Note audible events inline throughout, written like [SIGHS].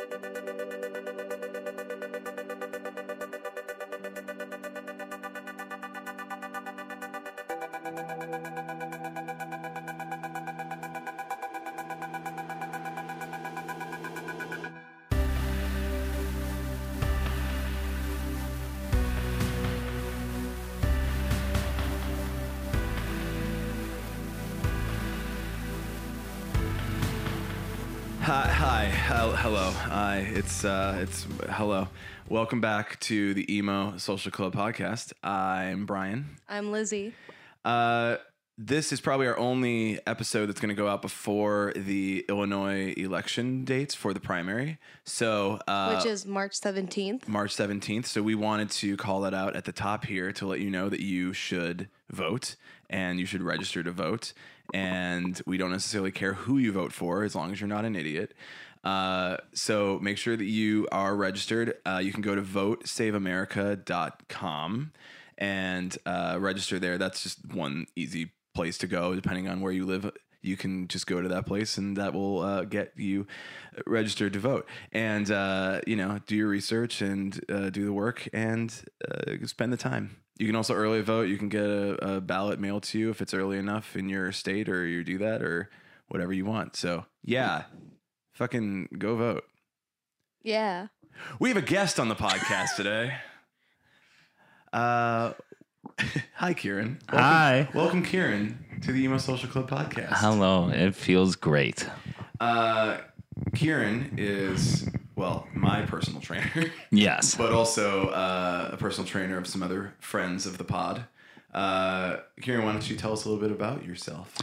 Thank you. Hi, hi, hello. Hi, it's uh, it's hello. Welcome back to the Emo Social Club podcast. I'm Brian. I'm Lizzie. Uh, this is probably our only episode that's going to go out before the Illinois election dates for the primary. So, uh, which is March 17th. March 17th. So we wanted to call that out at the top here to let you know that you should vote and you should register to vote. And we don't necessarily care who you vote for as long as you're not an idiot. Uh, so make sure that you are registered. Uh, you can go to votesaveamerica.com and uh, register there. That's just one easy place to go, depending on where you live you can just go to that place and that will uh, get you registered to vote and uh, you know do your research and uh, do the work and spend the time you can also early vote you can get a, a, ballot mailed to you if it's early enough in your state or you do that or whatever you want so yeah fucking go vote yeah we have a guest on the podcast today [LAUGHS] uh [LAUGHS] Hi, Kieran. Welcome, Hi. Welcome, Kieran, to the Emo Social Club podcast. Hello. It feels great. Uh, Kieran is, well, my personal trainer. Yes. [LAUGHS] but also uh, a personal trainer of some other friends of the pod. Uh, Kieran, why don't you tell us a little bit about yourself?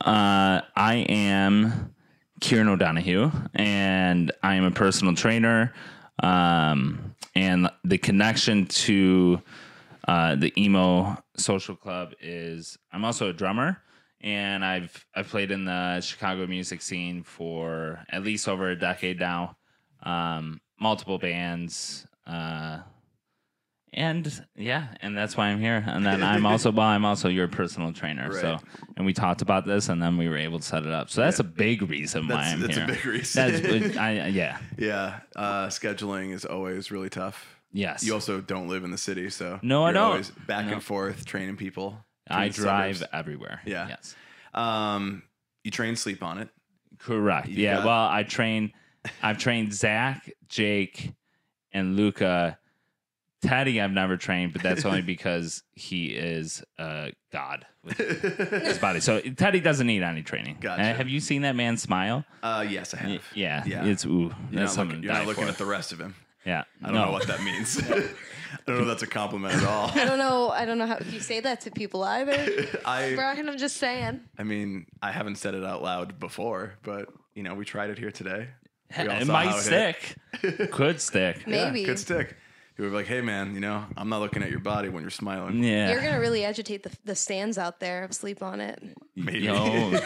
Uh, I am Kieran O'Donoghue, and I am a personal trainer. Um, and the connection to uh, the emo social club is I'm also a drummer and I've I've played in the Chicago music scene for at least over a decade now. Um, multiple bands, uh, and yeah, and that's why I'm here. And then I'm also [LAUGHS] well, I'm also your personal trainer. Right. So and we talked about this, and then we were able to set it up. So that's yeah. a big reason why that's, I'm that's here. That's a big reason. That's [LAUGHS] I, yeah. Yeah, uh, scheduling is always really tough. Yes. You also don't live in the city, so no, I don't. Always back no. and forth training people. I drive suburbs. everywhere. Yeah. Yes. Um, you train sleep on it. Correct. You yeah. Got... Well, I train. I've trained Zach, Jake, and Luca. Teddy, I've never trained, but that's only [LAUGHS] because he is a god with his body. So Teddy doesn't need any training. Gotcha. have you seen that man smile? Uh, yes, I have. Yeah, yeah. It's ooh. You're not looking, you're not looking at the rest of him. Yeah. I don't no. know what that means. [LAUGHS] I don't know if that's a compliment at all. I don't know. I don't know how you say that to people either. [LAUGHS] I, Brian, I'm just saying. I mean, I haven't said it out loud before, but you know, we tried it here today. It might stick. could stick. [LAUGHS] Maybe yeah, could stick. You were like, "Hey, man, you know, I'm not looking at your body when you're smiling." Yeah, you're gonna really agitate the the stands out there. of Sleep on it. Maybe. Yo. [LAUGHS]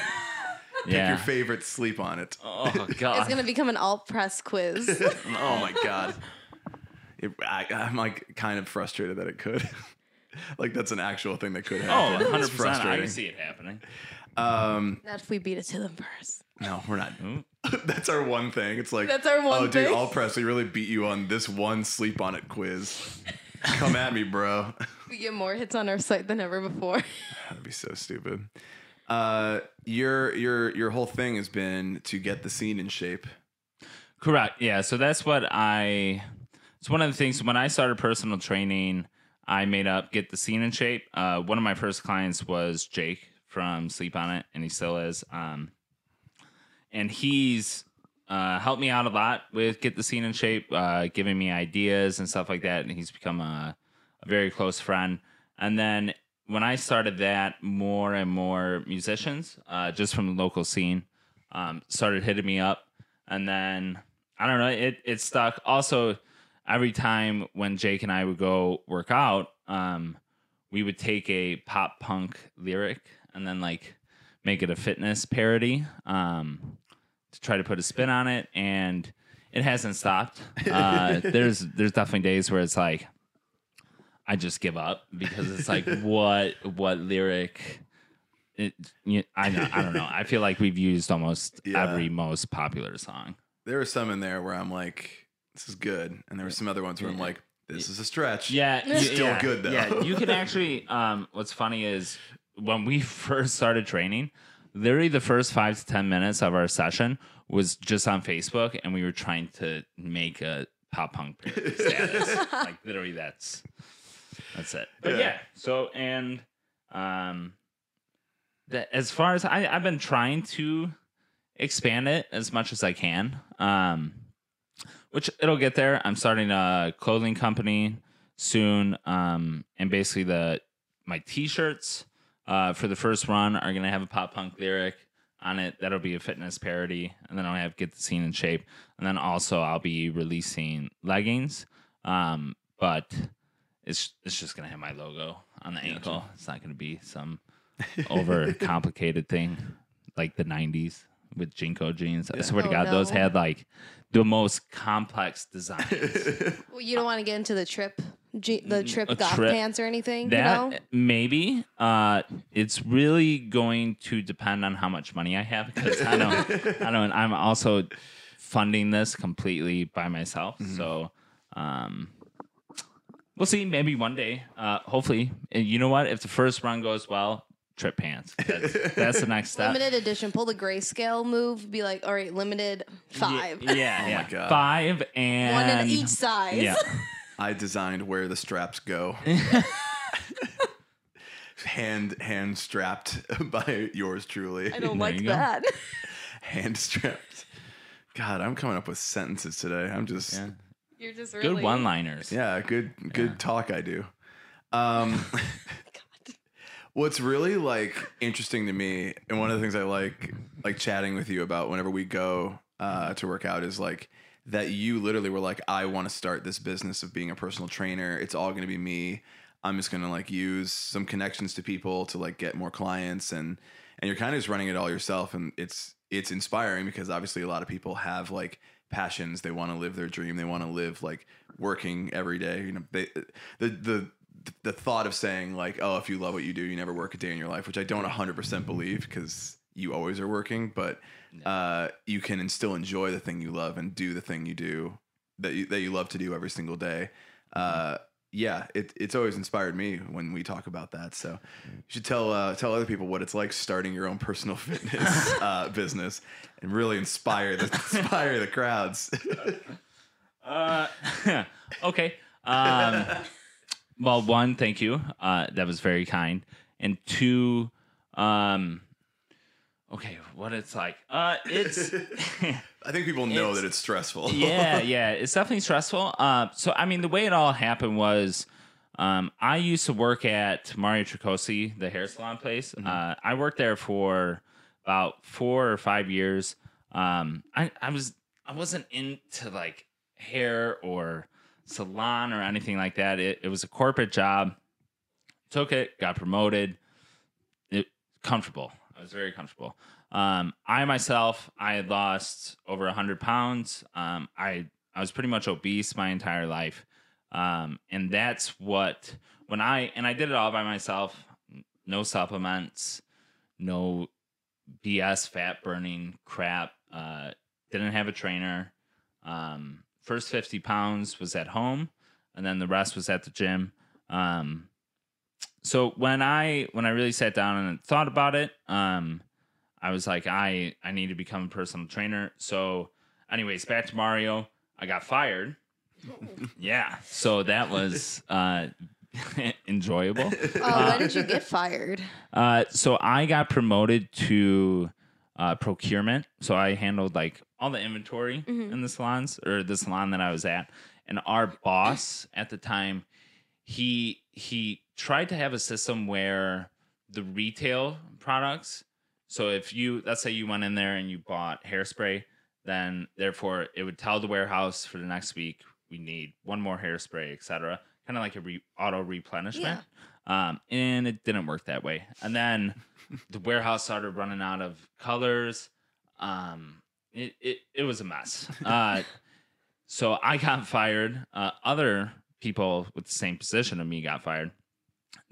Pick [LAUGHS] yeah. your favorite, sleep on it. Oh god, it's gonna become an alt press quiz. oh my god, it, I, am like kind of frustrated that it could. like that's an actual thing that could happen. Oh, 100 percent. I can see it happening. Um, not if we beat it to them first. No, we're not. [LAUGHS] that's our one thing. It's like that's our one. Oh, thing. dude, alt press. We really beat you on this one sleep on it quiz. Come at me, bro. [LAUGHS] We get more hits on our site than ever before. [LAUGHS] That'd be so stupid. Uh, your your your whole thing has been to get the scene in shape. Correct. Yeah. So that's what I. It's one of the things when I started personal training. I made up get the scene in shape. Uh, one of my first clients was Jake from Sleep on It, and he still is. Um, and he's uh, helped me out a lot with get the scene in shape, uh, giving me ideas and stuff like that. And he's become a, a very close friend. And then when I started that, more and more musicians, uh, just from the local scene, um, started hitting me up, and then I don't know, it it stuck. Also, every time when Jake and I would go work out, um, we would take a pop punk lyric and then like make it a fitness parody um, to try to put a spin on it, and it hasn't stopped. [LAUGHS] Uh, there's there's definitely days where it's like I just give up because it's like [LAUGHS] what what lyric it, you, I know, I don't know. I feel like we've used almost yeah. every most popular song. there are some in there where I'm like, this is good, and there were some other ones where I'm like, this is a stretch. Yeah, It's still yeah, good, though. Yeah, you can [LAUGHS] actually. Um, what's funny is when we first started training, literally the first five to ten minutes of our session was just on Facebook, and we were trying to make a pop punk [LAUGHS] status. like literally, that's that's it. But Yeah. yeah, so and um, that as far as I, I've been trying to expand it as much as I can. Um, which it'll get there. I'm starting a clothing company soon, um, and basically the my t-shirts uh, for the first run are gonna have a pop punk lyric on it. That'll be a fitness parody, and then I'll have get the scene in shape, and then also I'll be releasing leggings, um, but it's it's just gonna have my logo on the ankle. It's not gonna be some over complicated thing like the '90s with JNCO jeans. I swear to Oh, God, those had like the most complex designs. [LAUGHS] Well, you don't want to get into the trip, G- the trip a goth trip- pants or anything. that you know? maybe uh, it's really going to depend on how much money I have because I don't, I don't. I'm also funding this completely by myself, Mm-hmm. so. Um, We'll see. Maybe one day. Uh, hopefully, And you know what? If the first run goes well, Tripp pants. That's, that's the next step. Limited edition. Pull the grayscale move. Be like, all right, limited five. Yeah, yeah, Oh my yeah. God. Five and One in each size. Yeah, I designed where the straps go. [LAUGHS] hand hand strapped [LAUGHS] by yours truly. I don't There like that. [LAUGHS] Hand strapped. God, I'm coming up with sentences today. I'm just Yeah. You're just really good one-liners. Yeah, good good talk I do. Um What's really like interesting to me and one of the things I like like chatting with you about whenever we go uh to work out is like that you literally were like I want to start this business of being a personal trainer. It's all going to be me. I'm just going to like use some connections to people to like get more clients and and you're kind of just running it all yourself and it's it's inspiring because obviously a lot of people have like passions they want to live their dream they want to live like working every day you know they the the the thought of saying like oh if you love what you do you never work a day in your life which i don't 100% believe because you always are working but uh, you can still enjoy the thing you love and do the thing you do that you, that you love to do every single day uh, yeah it, it's always inspired me when we talk about that so you should tell uh, tell other people what it's like starting your own personal [LAUGHS] fitness [LAUGHS] uh, business and really inspire the [LAUGHS] inspire the crowds Uh, okay. Um, well, one, thank you. Uh, that was very kind. And two, um, okay, what it's like. Uh, it's [LAUGHS] i think people know It's- that it's stressful yeah, yeah, it's definitely stressful. Uh, so I mean, the way it all happened was, um, I used to work at Mario Tricoci, the hair salon place. Uh, I worked there for about four or five years. Um, I, I was I wasn't into like hair or salon or anything like that. It, it was a corporate job. Took it, got promoted. It comfortable. I was very comfortable. Um, I myself, I had lost over hundred pounds. Um, I I was pretty much obese my entire life, um, and that's what when I and I did it all by myself. No supplements, no BS fat burning crap. Uh, didn't have a trainer. Um, first 50 pounds was at home, and then the rest was at the gym. Um, so when I when I really sat down and thought about it, um, I was like, I I need to become a personal trainer. So, anyways, back to Mario. I got fired. [LAUGHS] yeah, so that was uh, [LAUGHS] enjoyable. Oh, when did you get fired? [LAUGHS] Uh, so I got promoted to uh, procurement. So I handled like all the inventory in the salons or the salon that I was at. And our boss at the time, he he tried to have a system where the retail products. So if you let's say you went in there and you bought hairspray, then therefore it would tell the warehouse for the next week we need one more hairspray, etc. Kind of like a re- auto replenishment. Um, and it didn't work that way. And then [LAUGHS] the warehouse started running out of colors. Um, it, it, it was a mess. [LAUGHS] Uh, so I got fired. Uh, other people with the same position of me got fired.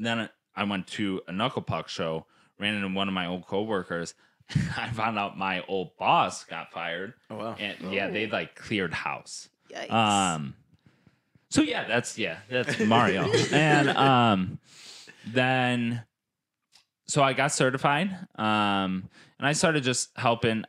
Then I went to a knuckle puck show, ran into one of my old coworkers. [LAUGHS] I found out my old boss got fired. Oh wow. And yeah, they like cleared house. Yikes. Um so yeah, that's yeah, that's Mario. [LAUGHS] and um then so I got certified. Um and I started just helping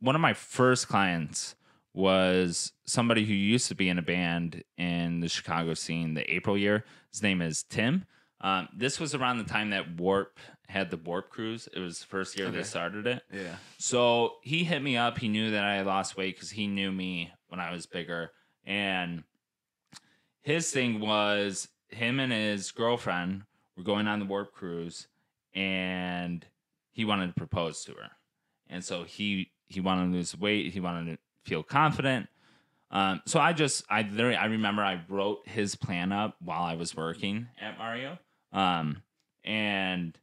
one of my first clients was somebody who used to be in a band in the Chicago scene the April year. His name is Tim. Um, this was around the time that Warp had the Warp Cruise. It was the first year Okay. they started it. Yeah. So he hit me up. He knew that I lost weight because he knew me when I was bigger. And his thing was him and his girlfriend were going on the Warp Cruise and he wanted to propose to her. And so he he wanted to lose weight. He wanted to feel confident. Um, so I just I literally I remember I wrote his plan up while I was working at Mario. Um, and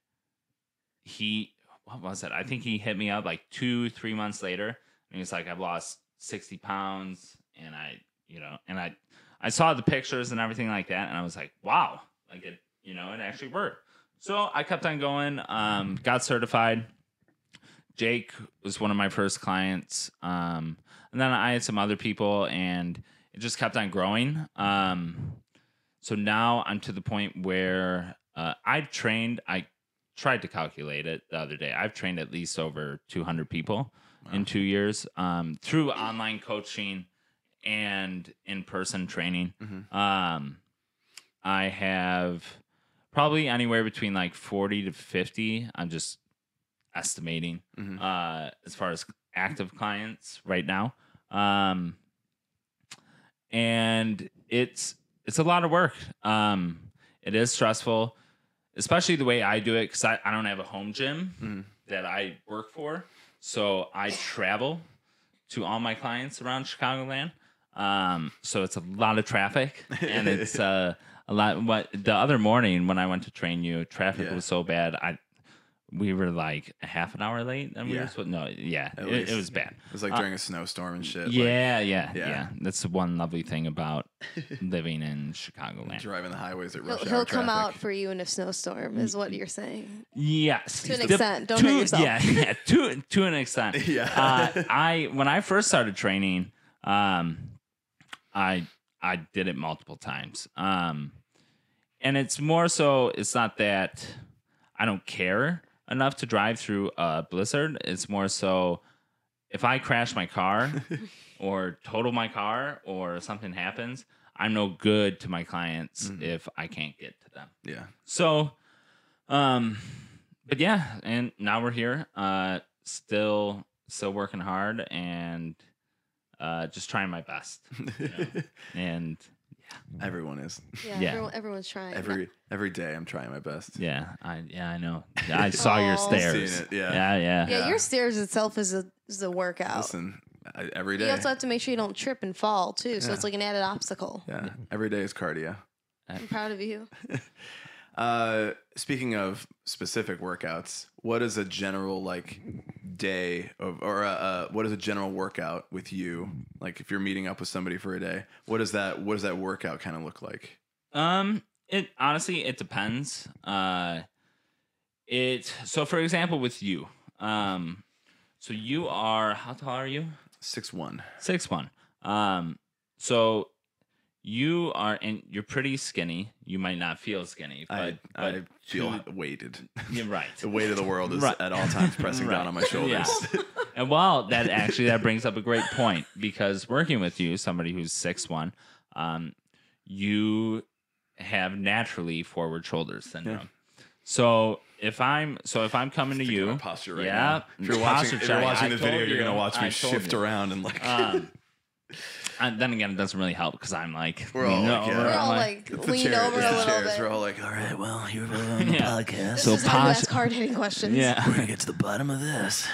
he what was it? I think he hit me up like two, three months later, and he was like, "I've lost sixty pounds," and I, you know, and I, I saw the pictures and everything like that, and I was like, "Wow!" Like it, you know, it actually worked. So I kept on going. Um, got certified. Jake was one of my first clients, um, and then I had some other people, and it just kept on growing. Um, so now I'm to the point where uh, I've trained. I tried to calculate it the other day. I've trained at least over 200 people in two years um, through online coaching and in person training. Mhm. Um, I have probably anywhere between like 40 to 50. I'm just estimating Mhm. uh, as far as active clients right now. Um, and it's it's a lot of work. Um, it is stressful, especially the way I do it because I, I don't have a home gym Mhm. that I work for. So I travel to all my clients around Chicagoland. Um, so it's a lot of traffic and [LAUGHS] it's uh, a lot. What the other morning when I went to train you, traffic Yeah. was so bad. I we were like a half an hour late. And we Yeah. were supposed, no, yeah, it, it was bad. It was like Uh, during a snowstorm and shit. like, Yeah, yeah, Yeah. yeah, That's the one lovely thing about [LAUGHS] living in Chicagoland. driving the highways at He'll, rush he'll come out for you in a snowstorm, is what you're saying. Yes, To an The- extent. Don't to, hurt yourself. Yeah, [LAUGHS] yeah, to to an extent. [LAUGHS] Yeah. uh, I when I first started training, um, I I did it multiple times. Um, and it's more so. It's not that I don't care enough to drive through a blizzard. It's more so if I crash my car [LAUGHS] or total my car or something happens, I'm no good to my clients Mhm. if I can't get to them. Yeah. So, um, but yeah, and now we're here. Uh, still, still working hard and uh, just trying my best. [LAUGHS] And Everyone is. Yeah, Yeah. Everyone, everyone's trying. Every every day I'm trying my best. yeah, I yeah I know. I saw your stairs. Seen it, yeah. yeah, yeah. yeah, Yeah. your stairs itself is a is a workout. Listen, I, every You also have to make sure you don't trip and fall too, so Yeah. it's like an added obstacle. Yeah. Every day is cardio. I'm proud of you. [LAUGHS] Uh, speaking of specific workouts, what is a general like day of, or uh, uh, what is a general workout with you? Like if you're meeting up with somebody for a day, what does that what does that workout kind of look like? Um, it honestly it depends. Uh, it so for example with you, um, so you are how tall are you? Six one. Six one. Um, so you are, and you're pretty skinny. You might not feel skinny, but, I I but feel weighted. you're right. [LAUGHS] The weight of the world is Right. at all times pressing Right. down on my shoulders. Yeah. [LAUGHS] And well, that actually that brings up a great point because working with you, somebody who's six one, um, you have naturally forward shoulder syndrome. So if I'm so if I'm coming to you, posture right yeah, now. If you're watching, if you're watching the video, told you're gonna watch me shift you. around and like Um, [LAUGHS] and then again, it doesn't really help because I'm like, We're all you like, yeah. know, We're I'm all like It's the over a little chairs. bit. We're all like, all right, well, you're [LAUGHS] on the Yeah. podcast. This So is how you ask hard hitting questions. yeah. We're gonna get to the bottom of this.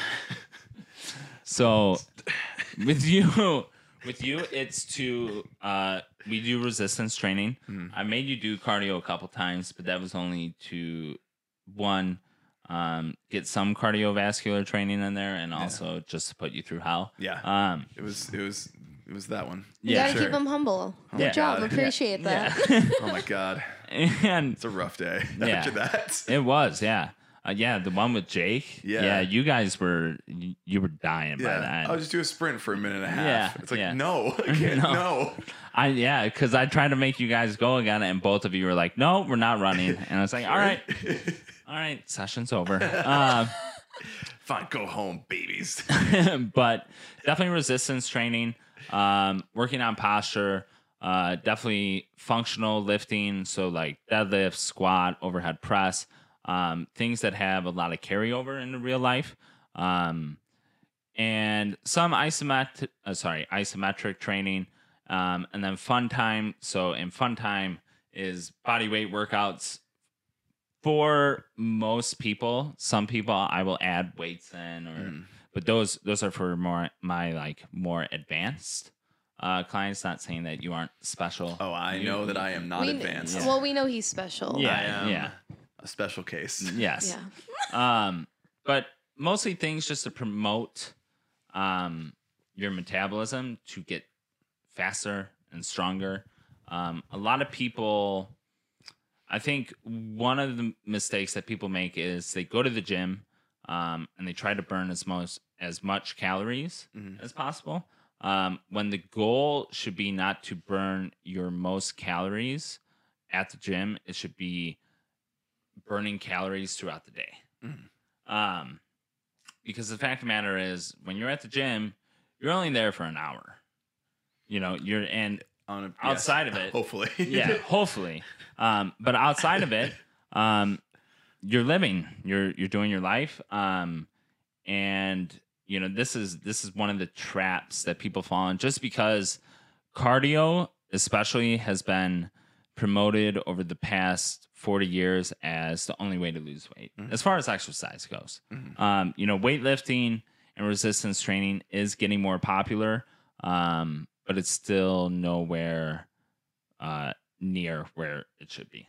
So with you, with you, it's to uh, we do resistance training. Mhm. I made you do cardio a couple times, but that was only to one um, get some cardiovascular training in there, and also just to put you through hell. Yeah, Um, it was it was it was that one. You yeah, gotta sure. keep them humble. Good Yeah. job. God. Appreciate that. yeah. [LAUGHS] Oh my god, and it's a rough day [LAUGHS] Yeah. after that. It was, yeah. Uh, yeah, the one with Jake. Yeah. yeah, you guys were you, you were dying by Yeah, that. I'll just do a sprint for a minute and a half. Yeah, it's like yeah. no, [LAUGHS] I can't. No. no. I yeah, because I tried to make you guys go again, and both of you were like, "No, we're not running." And I was like, "All right, all right, session's over." Um, Fine, go home, babies. but definitely resistance training, um, working on posture, uh, definitely functional lifting. So like deadlift, squat, overhead press, um, things that have a lot of carryover into real life. Um, and some isometric, uh, sorry, isometric training, um, and then fun time. So in fun time is body weight workouts for most people. Some people I will add weights in, or Mm. But those those are for more my like more advanced uh, clients. Not saying that you aren't special. Oh, I You- know that I am not we, advanced. Well, we know he's special. Yeah, I am yeah. a special case. Yes. Yeah. [LAUGHS] um, but mostly things just to promote um, your metabolism to get faster and stronger. Um, a lot of people, I think one of the mistakes that people make is they go to the gym um, and they try to burn as most as much calories Mhm. as possible. Um, when the goal should be not to burn your most calories at the gym, it should be burning calories throughout the day. Mhm. Um, because the fact of the matter is, when you're at the gym, you're only there for an hour. You know, you're and On a, Outside of it. hopefully. [LAUGHS] yeah, hopefully. Um, but outside of it, um, you're living, you're you're doing your life, um, and you know this is this is one of the traps that people fall in. Just because cardio, especially, has been promoted over the past 40 years as the only way to lose weight Mhm. as far as exercise goes Mhm. um, you know weightlifting and resistance training is getting more popular um, but it's still nowhere uh, near where it should be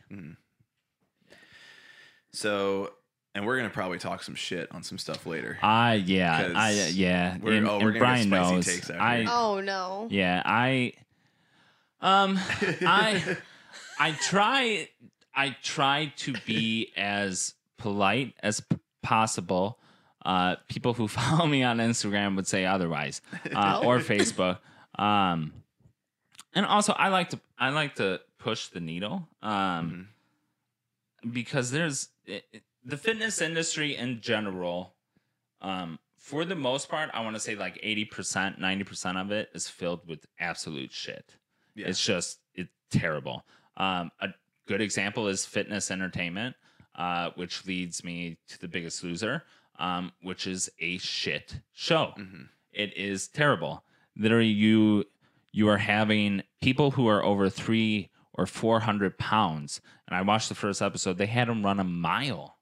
So, and we're gonna probably talk some shit on some stuff later. i yeah i 'Cause yeah we're- and, oh, and we're gonna brian spicy knows takes after. i Oh no. yeah i um I [LAUGHS] I try I try to be as polite as p- possible. Uh, people who [LAUGHS] follow me on Instagram would say otherwise, uh, or [LAUGHS] Facebook. Um, and also, I like to I like to push the needle um, because there's it, it- the fitness industry in general. Um, for the most part, I want to say like eighty percent, ninety percent of it is filled with absolute shit. Yeah. It's just it's terrible. Um, a good example is fitness entertainment, uh, which leads me to the Biggest Loser, um, which is a shit show. Mhm. It is terrible. Literally, you you are having people who are over three or four hundred pounds, and I watched the first episode. They had them run a mile,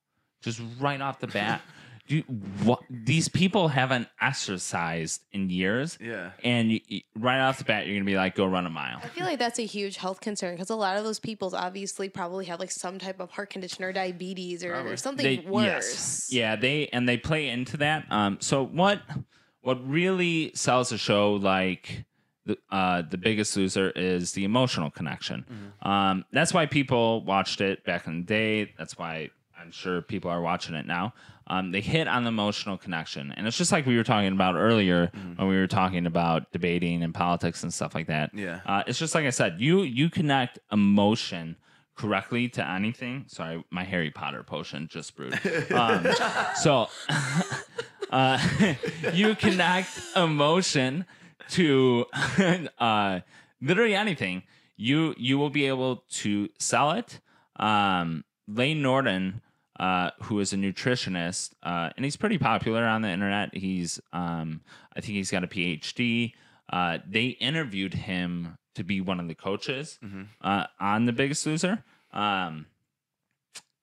just right off the bat. Do [LAUGHS] you, what, these people haven't exercised in years, Yeah. and you, you- right off the bat, you're gonna be like, "Go run a mile." I feel like that's a huge health concern because a lot of those people obviously probably have like some type of heart condition or diabetes or, or something They- worse. yes. Yeah, they and they play into that. Um, so what what really sells a show like the uh, the Biggest Loser is the emotional connection. Um, that's why people watched it back in the day. That's why I'm sure people are watching it now. Um, they hit on the emotional connection, and it's just like we were talking about earlier when we were talking about debating and politics and stuff like that. Yeah. Uh, it's just like I said, you you connect emotion correctly to anything. Sorry, my Harry Potter potion just brewed. [LAUGHS] Um, so [LAUGHS] uh, [LAUGHS] you connect emotion to uh, literally anything. You you will be able to sell it. Um, Layne Norton, uh, who is a nutritionist, uh, and he's pretty popular on the internet. He's um, I think he's got a PhD. Uh, they interviewed him to be one of the coaches Mhm. uh, on The Biggest Loser. Um,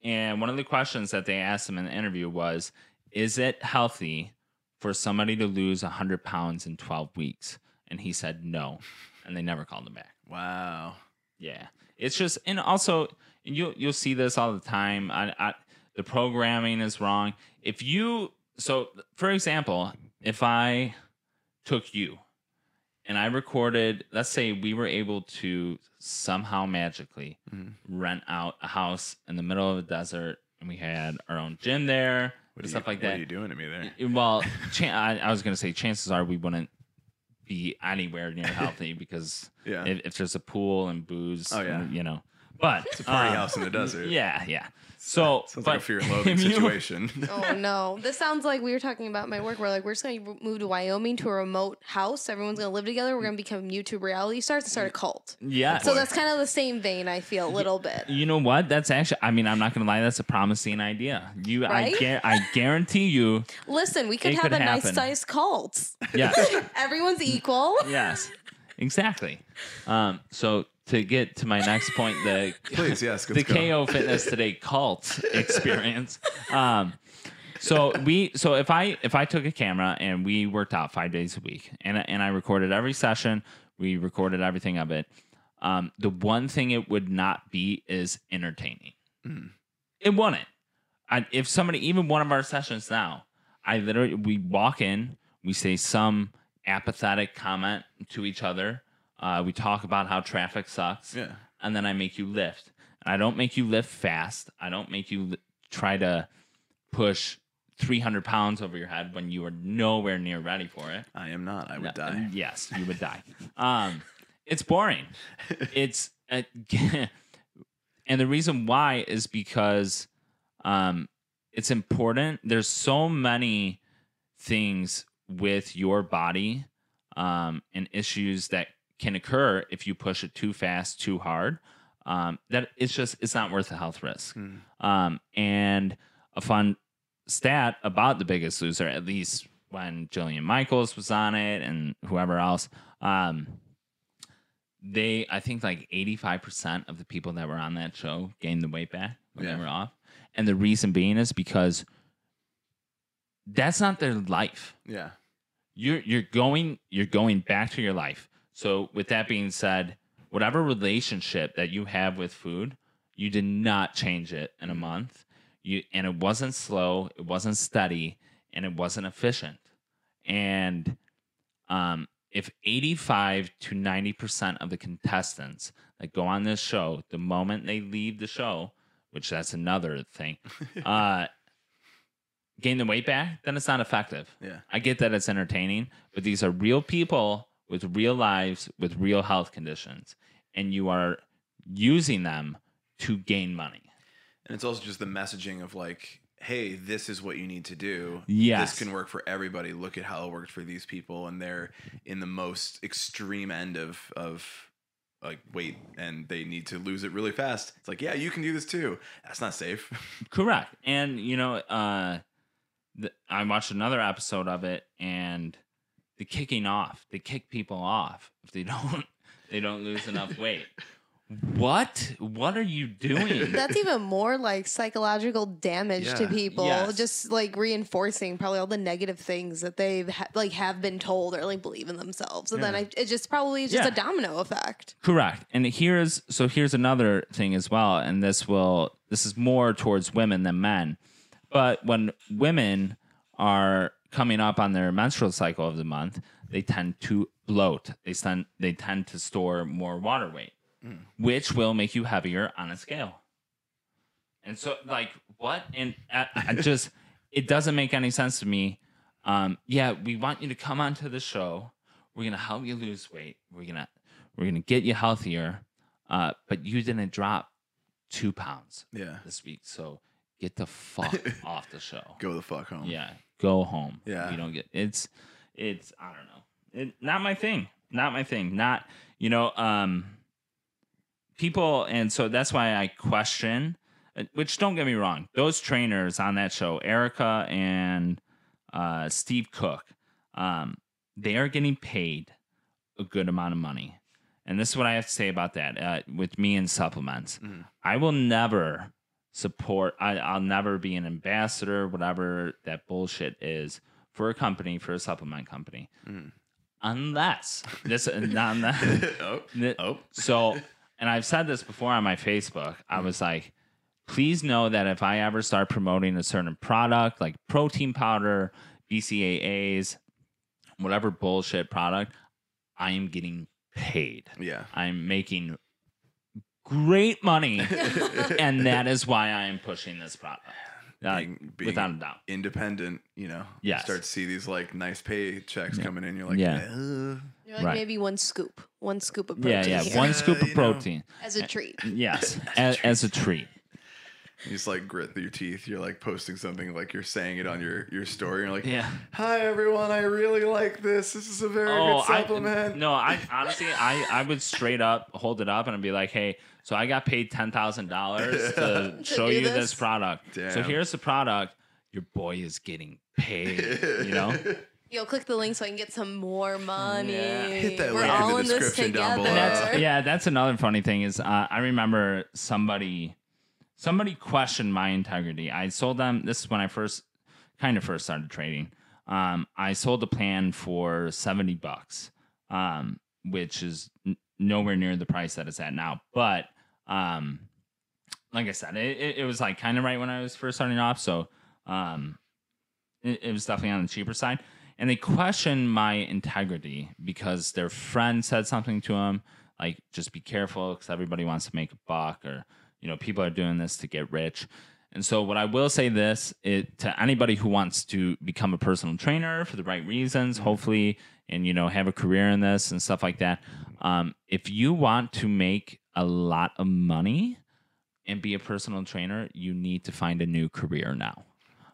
and one of the questions that they asked him in the interview was, "Is it healthy for somebody to lose 100 pounds in 12 weeks?" And he said no, and they never called him back. Wow. Yeah, it's just, and also you you'll see this all the time. I, I, the programming is wrong. If you so, for example, if I took you and I recorded, let's say we were able to somehow magically Mhm. rent out a house in the middle of a desert and we had our own gym there What and stuff you, like What that. What are you doing to me there? Well, I, I was gonna say chances are we wouldn't be anywhere near healthy [LAUGHS] because Yeah. if, if there's a pool and booze, Oh, yeah. you know. But It's a party um, house in the desert. [LAUGHS] Yeah, yeah. So, [LAUGHS] Sounds like a fear and [LAUGHS] loathing situation. [LAUGHS] Oh no! This sounds like we were talking about my work. We're like, we're just gonna move to Wyoming to a remote house. Everyone's gonna live together. We're gonna become YouTube reality stars and start a cult. Yeah. So that's kind of the same vein. I feel a little bit. You know what? That's actually. I mean, I'm not gonna lie. That's a promising idea. You, Right? I, gar- I guarantee you. Listen, we could have could a happen. nice sized cult. Yes. Everyone's equal. yes. Exactly. Um. So to get to my next point, the [LAUGHS] Please, yes. the go. KO Fitness Today cult [LAUGHS] experience. Um, so we so if I if I took a camera and we worked out five days a week and I- and I recorded every session, we recorded everything of it. Um, the one thing it would not be is entertaining. It wouldn't. I, if somebody even one of our sessions now, I literally we walk in, we say some apathetic comment to each other. Uh, we talk about how traffic sucks Yeah. and then I make you lift. And I don't make you lift fast. I don't make you li- try to push 300 pounds over your head when you are nowhere near ready for it. I am not. I would No, die. [LAUGHS] Yes, you would die. Um, it's boring. [LAUGHS] It's uh, [LAUGHS] and the reason why is because um, it's important. There's so many things with your body um, and issues that can occur if you push it too fast, too hard. Um, that it's just it's not worth the health risk. Um, and a fun stat about the Biggest Loser, at least when Jillian Michaels was on it and whoever else, um, they I think like eighty five percent of the people that were on that show gained the weight back when Yeah. they were off, and the reason being is because that's not their life Yeah. you're you're going you're going back to your life. So with that being said, whatever relationship that you have with food, you did not change it in a month. You and it wasn't slow, it wasn't steady, and it wasn't efficient. And um if 85 to 90% of the contestants that go on this show, the moment they leave the show, which that's another thing, [LAUGHS] uh gain the weight back, then it's not effective. Yeah. I get that it's entertaining, but these are real people with real lives with real health conditions, and you are using them to gain money. And it's also just the messaging of like, hey, this is what you need to do. Yes. This can work for everybody. Look at how it worked for these people. And they're in the most extreme end of of like weight and they need to lose it really fast. It's like, yeah, you can do this too. That's not safe. [LAUGHS] Correct. And you know, uh, the, I watched another episode of it, and the kicking off, they kick people off if they [LAUGHS] don't they don't lose enough weight. What? What are you doing? [LAUGHS] That's even more like psychological damage to people. Yes. Just like reinforcing probably all the negative things that they've ha- like have been told or like believe in themselves, and then Yeah. I, it just probably is just Yeah. a domino effect. Correct. And here's so here's another thing as well, and this will this is more towards women than men. But when women are coming up on their menstrual cycle of the month, they tend to bloat. They tend they tend to store more water weight, which will make you heavier on a scale. And so, like, what? And I, I [LAUGHS] just, it doesn't make any sense to me. Um, yeah, we want you to come onto the show. We're gonna help you lose weight. We're gonna, we're gonna get you healthier. Uh, but you didn't drop two pounds yeah. this week, so get the fuck [LAUGHS] off the show. Go the fuck home. Yeah, go home. Yeah. you don't get it's, it's I don't know, it, not my thing. Not my thing. Not you know, um, people, and so that's why I question. uh, Which don't get me wrong, those trainers on that show, Erica and uh, Steve Cook, um, they are getting paid a good amount of money. And this is what I have to say about that. Uh, with me and supplements, I will never support. I, I'll never be an ambassador, whatever that bullshit is, for a company, for a supplement company, mm. unless this. [LAUGHS] Not, not, oh. Oh. So, and I've said this before on my Facebook. I mm. was like, please know that if I ever start promoting a certain product like protein powder, BCAAs, whatever bullshit product, I am getting paid. Yeah. I'm making great money, [LAUGHS] and that is why I am pushing this product. Uh, Being- being without a doubt. independent, you know, you start to see these like nice paychecks coming in. You're like, Yeah. "Uh, You're like Right. maybe one scoop, one scoop of Yeah, protein yeah. here One scoop Yeah, of you know. protein. as a treat. Yes, [LAUGHS] as, as a treat. You just like grit through your teeth. You're like posting something, like you're saying it on your your story. You're like, Yeah. hi everyone, I really like this. This is a very good supplement. I no, I honestly, I I would straight up hold it up and I'd be like, hey, so I got paid ten thousand dollars [LAUGHS] to show you this? this product. So here's the product. Your boy is getting paid. You know. [LAUGHS] Yo, click the link so I can get some more money. Yeah. Hit that We're link in all the in this description down together. below. That's yeah, that's another funny thing is uh, I remember somebody somebody questioned my integrity. I sold them this is when I first kind of first started trading. Um, I sold a plan for 70 bucks. Um, which is n- nowhere near the price that it's at now. But um like I said, it, it, it was like kind of right when I was first starting off, so um it, it was definitely on the cheaper side and they questioned my integrity because their friend said something to them like just be careful because everybody wants to make a buck or you know people are doing this to get rich. And so what i will say this it, to anybody who wants to become a personal trainer for the right reasons hopefully and you know have a career in this and stuff like that um, if you want to make a lot of money and be a personal trainer you need to find a new career now.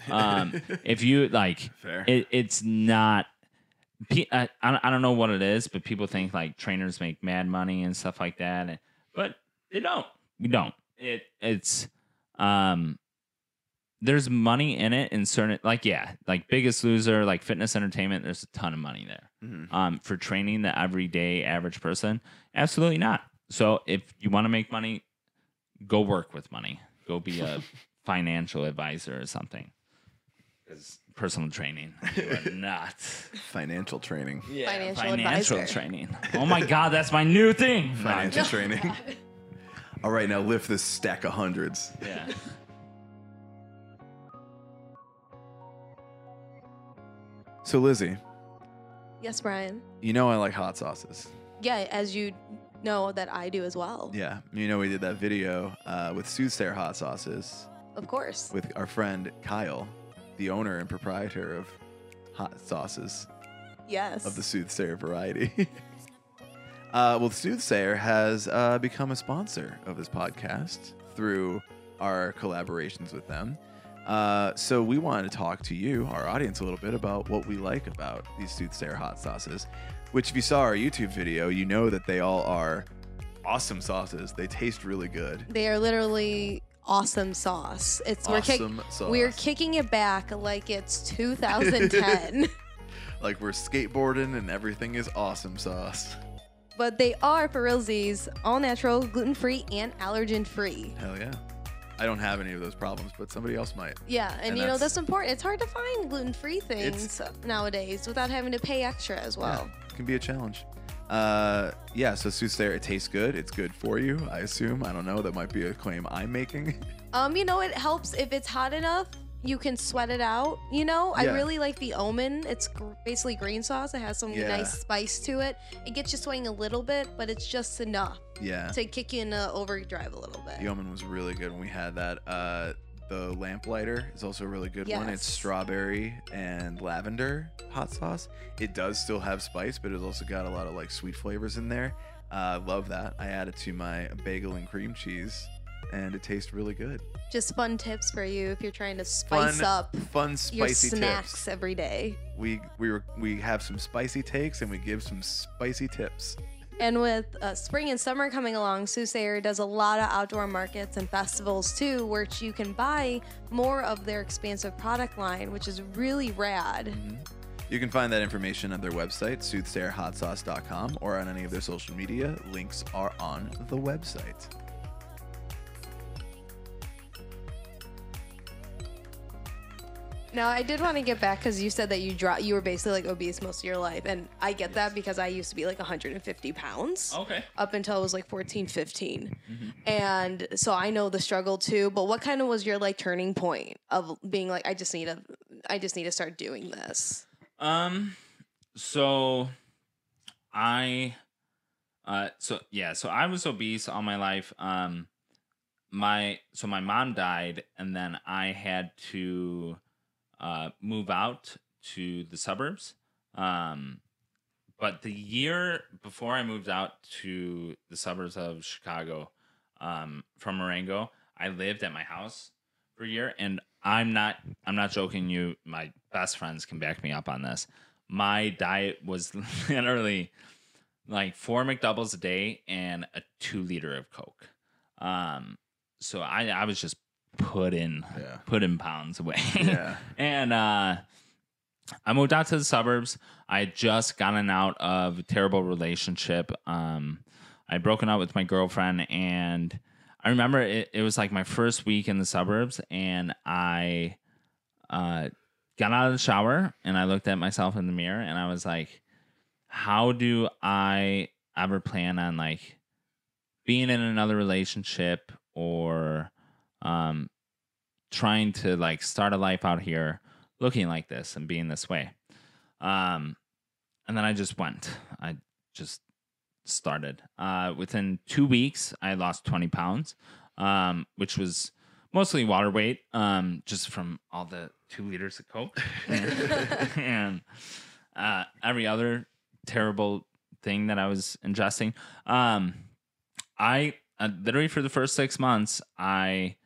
Um, [LAUGHS] if you like Fair. it, it's not I, I don't- I don't know what it is but people think like trainers make mad money and stuff like that and- but they don't. We don't it it's um there's money in it in certain like yeah like biggest loser like fitness entertainment there's a ton of money there. Mhm. um for training the everyday average person absolutely not. So if you want to make money go work with money. Go be a [LAUGHS] financial advisor or something. Because personal training. [LAUGHS] You are not. Financial training. yeah, Financial financial training. Oh my god that's my new thing. Financial training. [LAUGHS] All right, now lift this stack of hundreds. yeah [LAUGHS] So Lizzie, Yes, Brian. you know I like hot sauces. Yeah, as you know that I do as well. Yeah, you know we did that video uh, with Soothsayer hot sauces Of course. with our friend Kyle, the owner and proprietor of hot sauces Yes. of the Soothsayer variety. [LAUGHS] uh, well, the Soothsayer has uh, become a sponsor of this podcast through our collaborations with them. Uh, so we wanted to talk to you, our audience, a little bit about what we like about these Soothsayer hot sauces. Which, if you saw our YouTube video, you know that they all are awesome sauces. They taste really good. they are literally awesome sauce. It's we're kick- Awesome sauce. we're kicking it back like it's [LAUGHS] 2010. Like we're skateboarding and everything is awesome sauce. But they are for realsies, all natural, gluten free, and allergen free. Hell yeah. I don't have any of those problems, but somebody else might. Yeah, and, And you know that's- that's important. It's hard to find gluten free things nowadays without having to pay extra as well. Yeah, can be a challenge. Uh, yeah, so Soothsayer, it tastes good. It's good for you, I assume. I don't know. That might be a claim I'm making. Um, you know, it helps if it's hot enough. You can sweat it out. You know, I really like the Omen. It's gr- basically green sauce. It has some Yeah. nice spice to it. It gets you sweating a little bit, but it's just enough yeah. to kick you into overdrive a little bit. The Omen was really good when we had that. Uh, the lamplighter is also a really good one. It's strawberry and lavender hot sauce. It does still have spice, but it's also got a lot of like sweet flavors in there. Uh, love that. I add it to my bagel and cream cheese, and it tastes really good. Just fun tips for you if you're trying to spice Fun, up fun your spicy snacks tips. every day. We we were, we have some spicy takes and we give some spicy tips. And with uh, spring and summer coming along, Soothsayer does a lot of outdoor markets and festivals too, which you can buy more of their expansive product line, which is really rad. You can find that information on their website, soothsayerhotsauce.com, or on any of their social media. Links are on the website. Now, I did want to get back because you said that you dro- you were basically like obese most of your life, and I get that because I used to be like 150 pounds. okay Up until I was like 14, 15. And so I know the struggle too. But what kind of was your like turning point of being like, I just need to, I just need to start doing this? Um, so I, Uh, so yeah, so I was obese all my life. Um, my so my mom died, and then I had to uh, move out to the suburbs. Um, but the year before I moved out to the suburbs of Chicago, um, from Marengo, I lived at my house for a year, and I'm not I'm not joking. You, my best friends can back me up on this. My diet was [LAUGHS] literally like four McDoubles a day and a two liter of Coke. Um, so I I was just putting Yeah. putting pounds away. Yeah. [LAUGHS] and uh, I moved out to the suburbs. I had just gotten out of a terrible relationship. Um, I had broken up with my girlfriend, and I remember it, it was like my first week in the suburbs, and I uh, got out of the shower and I looked at myself in the mirror, and I was like, "How do I ever plan on like being in another relationship or um, trying to like start a life out here looking like this and being this way. Um, and then I just went. I just started. Uh, within two weeks, I lost 20 pounds, um, which was mostly water weight, um, just from all the two liters of Coke [LAUGHS] [LAUGHS] and, uh, every other terrible thing that I was ingesting. Um, I uh, literally for the first six months, I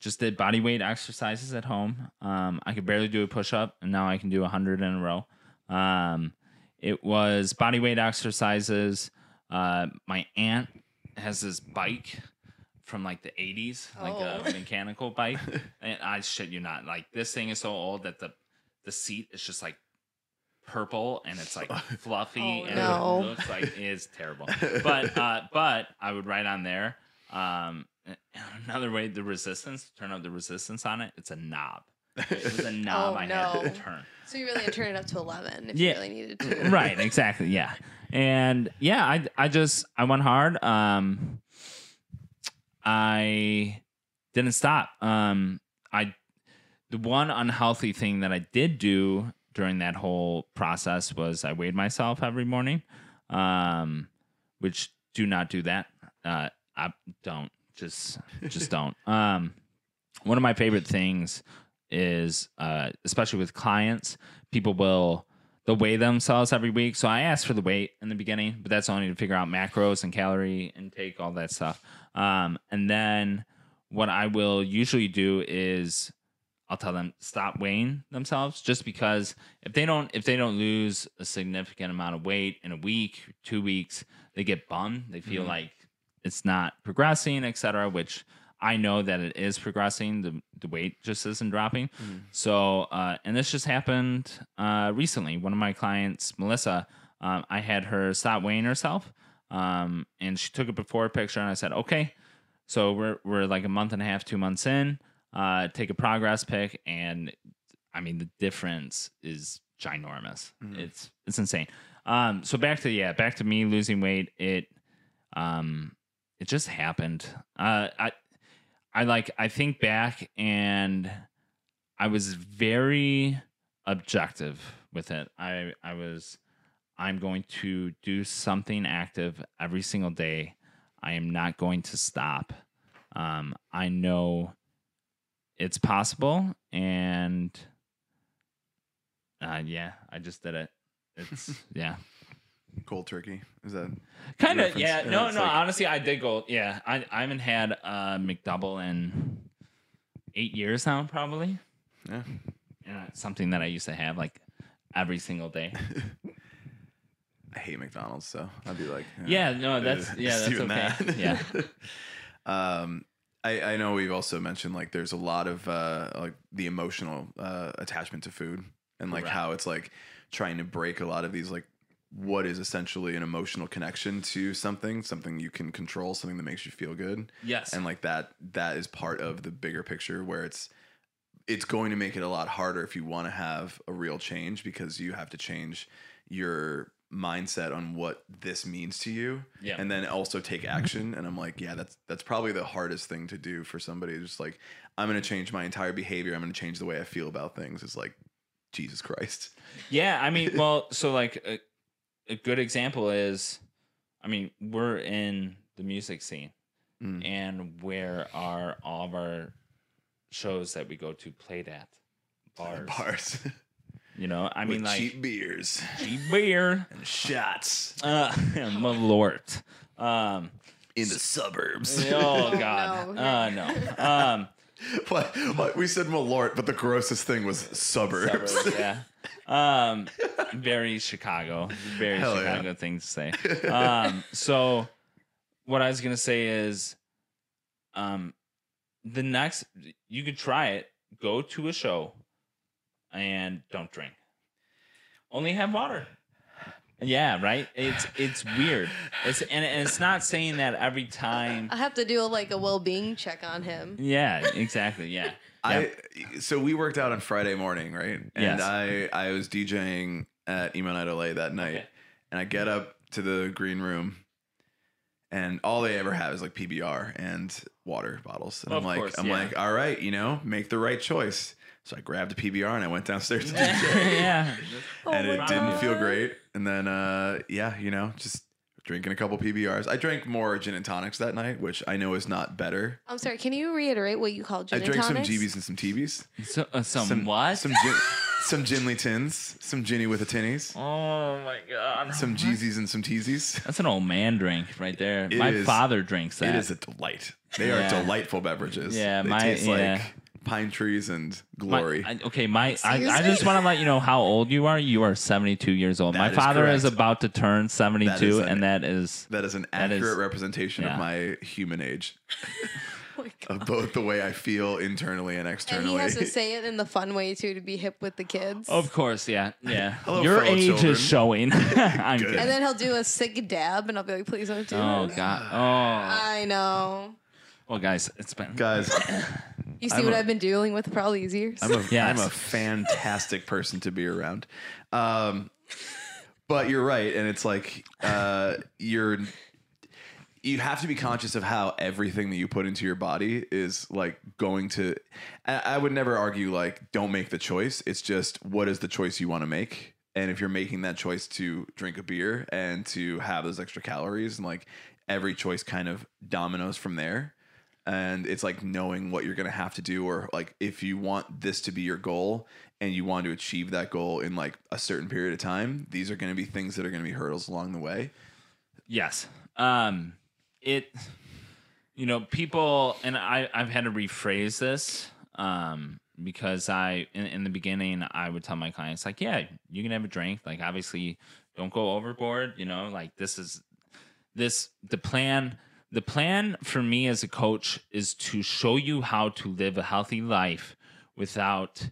just did body weight exercises at home. Um, I could barely do a push up, and now I can do 100 in a row. Um, it was body weight exercises. Uh, my aunt has this bike from like the 80s, like a Oh. [LAUGHS] mechanical bike. and I shit you not. Like this thing is so old that the the seat is just like purple and it's like [LAUGHS] fluffy Oh, and no. it looks like it is terrible. But uh, but I would ride on there. Um, [LAUGHS] another way, the resistance. Turn up the resistance on it. It's a knob. It was a [LAUGHS] knob Oh, I had to turn. So you really had to turn it up to 11 if Yeah. you really needed to. right exactly yeah and yeah i i just i went hard um i didn't stop um i the one unhealthy thing that i did do during that whole process was i weighed myself every morning um which do not do that uh i don't just just don't. [LAUGHS] Um one of my favorite things is uh especially with clients people will they'll weigh themselves every week. So i asked for the weight in the beginning but that's only to figure out macros and calorie intake all that stuff. Um and then what i will usually do is i'll tell them stop weighing themselves just because if they don't if they don't lose a significant amount of weight in a week two weeks they get bummed. They feel Mhm. like it's not progressing etc which I know that it is progressing. The the weight just isn't dropping. Mhm. So, uh, and this just happened uh, recently. One of my clients, Melissa, um, I had her stop weighing herself, um, and she took a before picture, and I said, okay, so we're we're like a month and a half, two months in. Uh, take a progress pic, and I mean the difference is ginormous. Mhm. It's it's insane. Um, so back to yeah, back to me losing weight. It um, it just happened. Uh, I I like I think back and I was very objective with it. I I was I'm going to do something active every single day. I am not going to stop. Um, I know it's possible, and uh, yeah, I just did it. It's [LAUGHS] yeah, Cold turkey. Is that kind of yeah. Yeah, No, no. like- honestly, I did go. Yeah, I I haven't had a McDouble in eight years now, probably. yeah? Yeah, it's something that I used to have like every single day. [LAUGHS] I hate McDonald's, so I'd be like, Yeah, no, that's uh, yeah, that's okay. that. Yeah, [LAUGHS] um, I, I know we've also mentioned like there's a lot of uh, like the emotional uh, attachment to food and like Correct. how it's like trying to break a lot of these like what is essentially an emotional connection to something, something you can control, something that makes you feel good, yes, and like that that is part of the bigger picture where it's it's going to make it a lot harder if you want to have a real change because you have to change your mindset on what this means to you. Yeah, and then also take action. And i'm like yeah that's that's probably the hardest thing to do for somebody. Just like i'm going to change my entire behavior. I'm going to change the way i feel about things. It's like jesus christ. Yeah. I mean, well, so like a, a good example is I mean, we're in the music scene, Mm. and where are all of our shows that we go to played at? Bars. [LAUGHS] Bars. You know, I mean, With like cheap beers cheap beer, [LAUGHS] and shots uh, [LAUGHS] malort. Um, in the suburbs. oh Oh, God, no. uh, no. Um, [LAUGHS] what, what? We said Malort, but the grossest thing was suburbs. suburbs, yeah. Um, very Chicago. Very Hell yeah. Chicago thing to say. Um, so what I was gonna say is, um, the next you could try it. Go to a show, and don't drink. Only have water. Yeah, right. It's it's weird. It's and, and it's not saying that every time. I have to do a, like a well-being check on him. Yeah, exactly. Yeah. [LAUGHS] I so we worked out on Friday morning, right? And Yes. I I was DJing at Emo Night LA that night, Okay. and I get up to the green room, and all they ever have is like PBR and water bottles, and Of I'm like, course, I'm yeah. like, all right, you know, make the right choice. So I grabbed a PBR and I went downstairs to DJ, [LAUGHS] yeah. [LAUGHS] Oh and Oh it my didn't feel great. And then, uh, yeah, you know, just drinking a couple PBRs. I drank more gin and tonics that night, which I know is not better. I'm sorry. Can you reiterate what you call gin and tonics? I drank and some? GBs and some TBs. So, uh, some, what? Some gin, some ginly tins, some ginny with a tinnies, oh my god. some Jeezies and some Teasies. That's an old man drink right there. It my is- father drinks that. It is a delight. They Yeah. are delightful beverages. Yeah, they my- taste yeah. like pine trees and My- glory. I- okay, my I, I just want to let you know how old you are. You are 72 years old. That my is father is about to turn 72, That is an- and that is that is an that is- accurate representation yeah. of my human age, [LAUGHS] Oh my of both the way I feel internally and externally. And externally. he has to [LAUGHS] say it in the fun way too to be hip with the kids. of course, yeah, yeah. [LAUGHS] Hello, Your age children. is showing. I'm Good. and then he'll do a sick dab, and I'll be like, "Please don't do oh, this. Oh god. Oh. I know. Well, guys, it's been Guys, You see I'm what a- I've been dealing with for all these years. I'm a Yes. am a fantastic person to be around. Um, but you're right, and it's like uh, you're you have to be conscious of how everything that you put into your body is like going to. I, I would never argue like don't make the choice. It's just what is the choice you want to make. And if you're making that choice to drink a beer and to have those extra calories, and like every choice kind of dominoes from there, and it's like knowing what you're going to have to do or like if you want this to be your goal and you want to achieve that goal in like a certain period of time these are going to be things that are going to be hurdles along the way Yes. Um it you know, people and I I've had to rephrase this um because I in, in the beginning I would tell my clients like, yeah, you can have a drink, like obviously don't go overboard, you know, like this is this the plan the plan for me as a coach is to show you how to live a healthy life without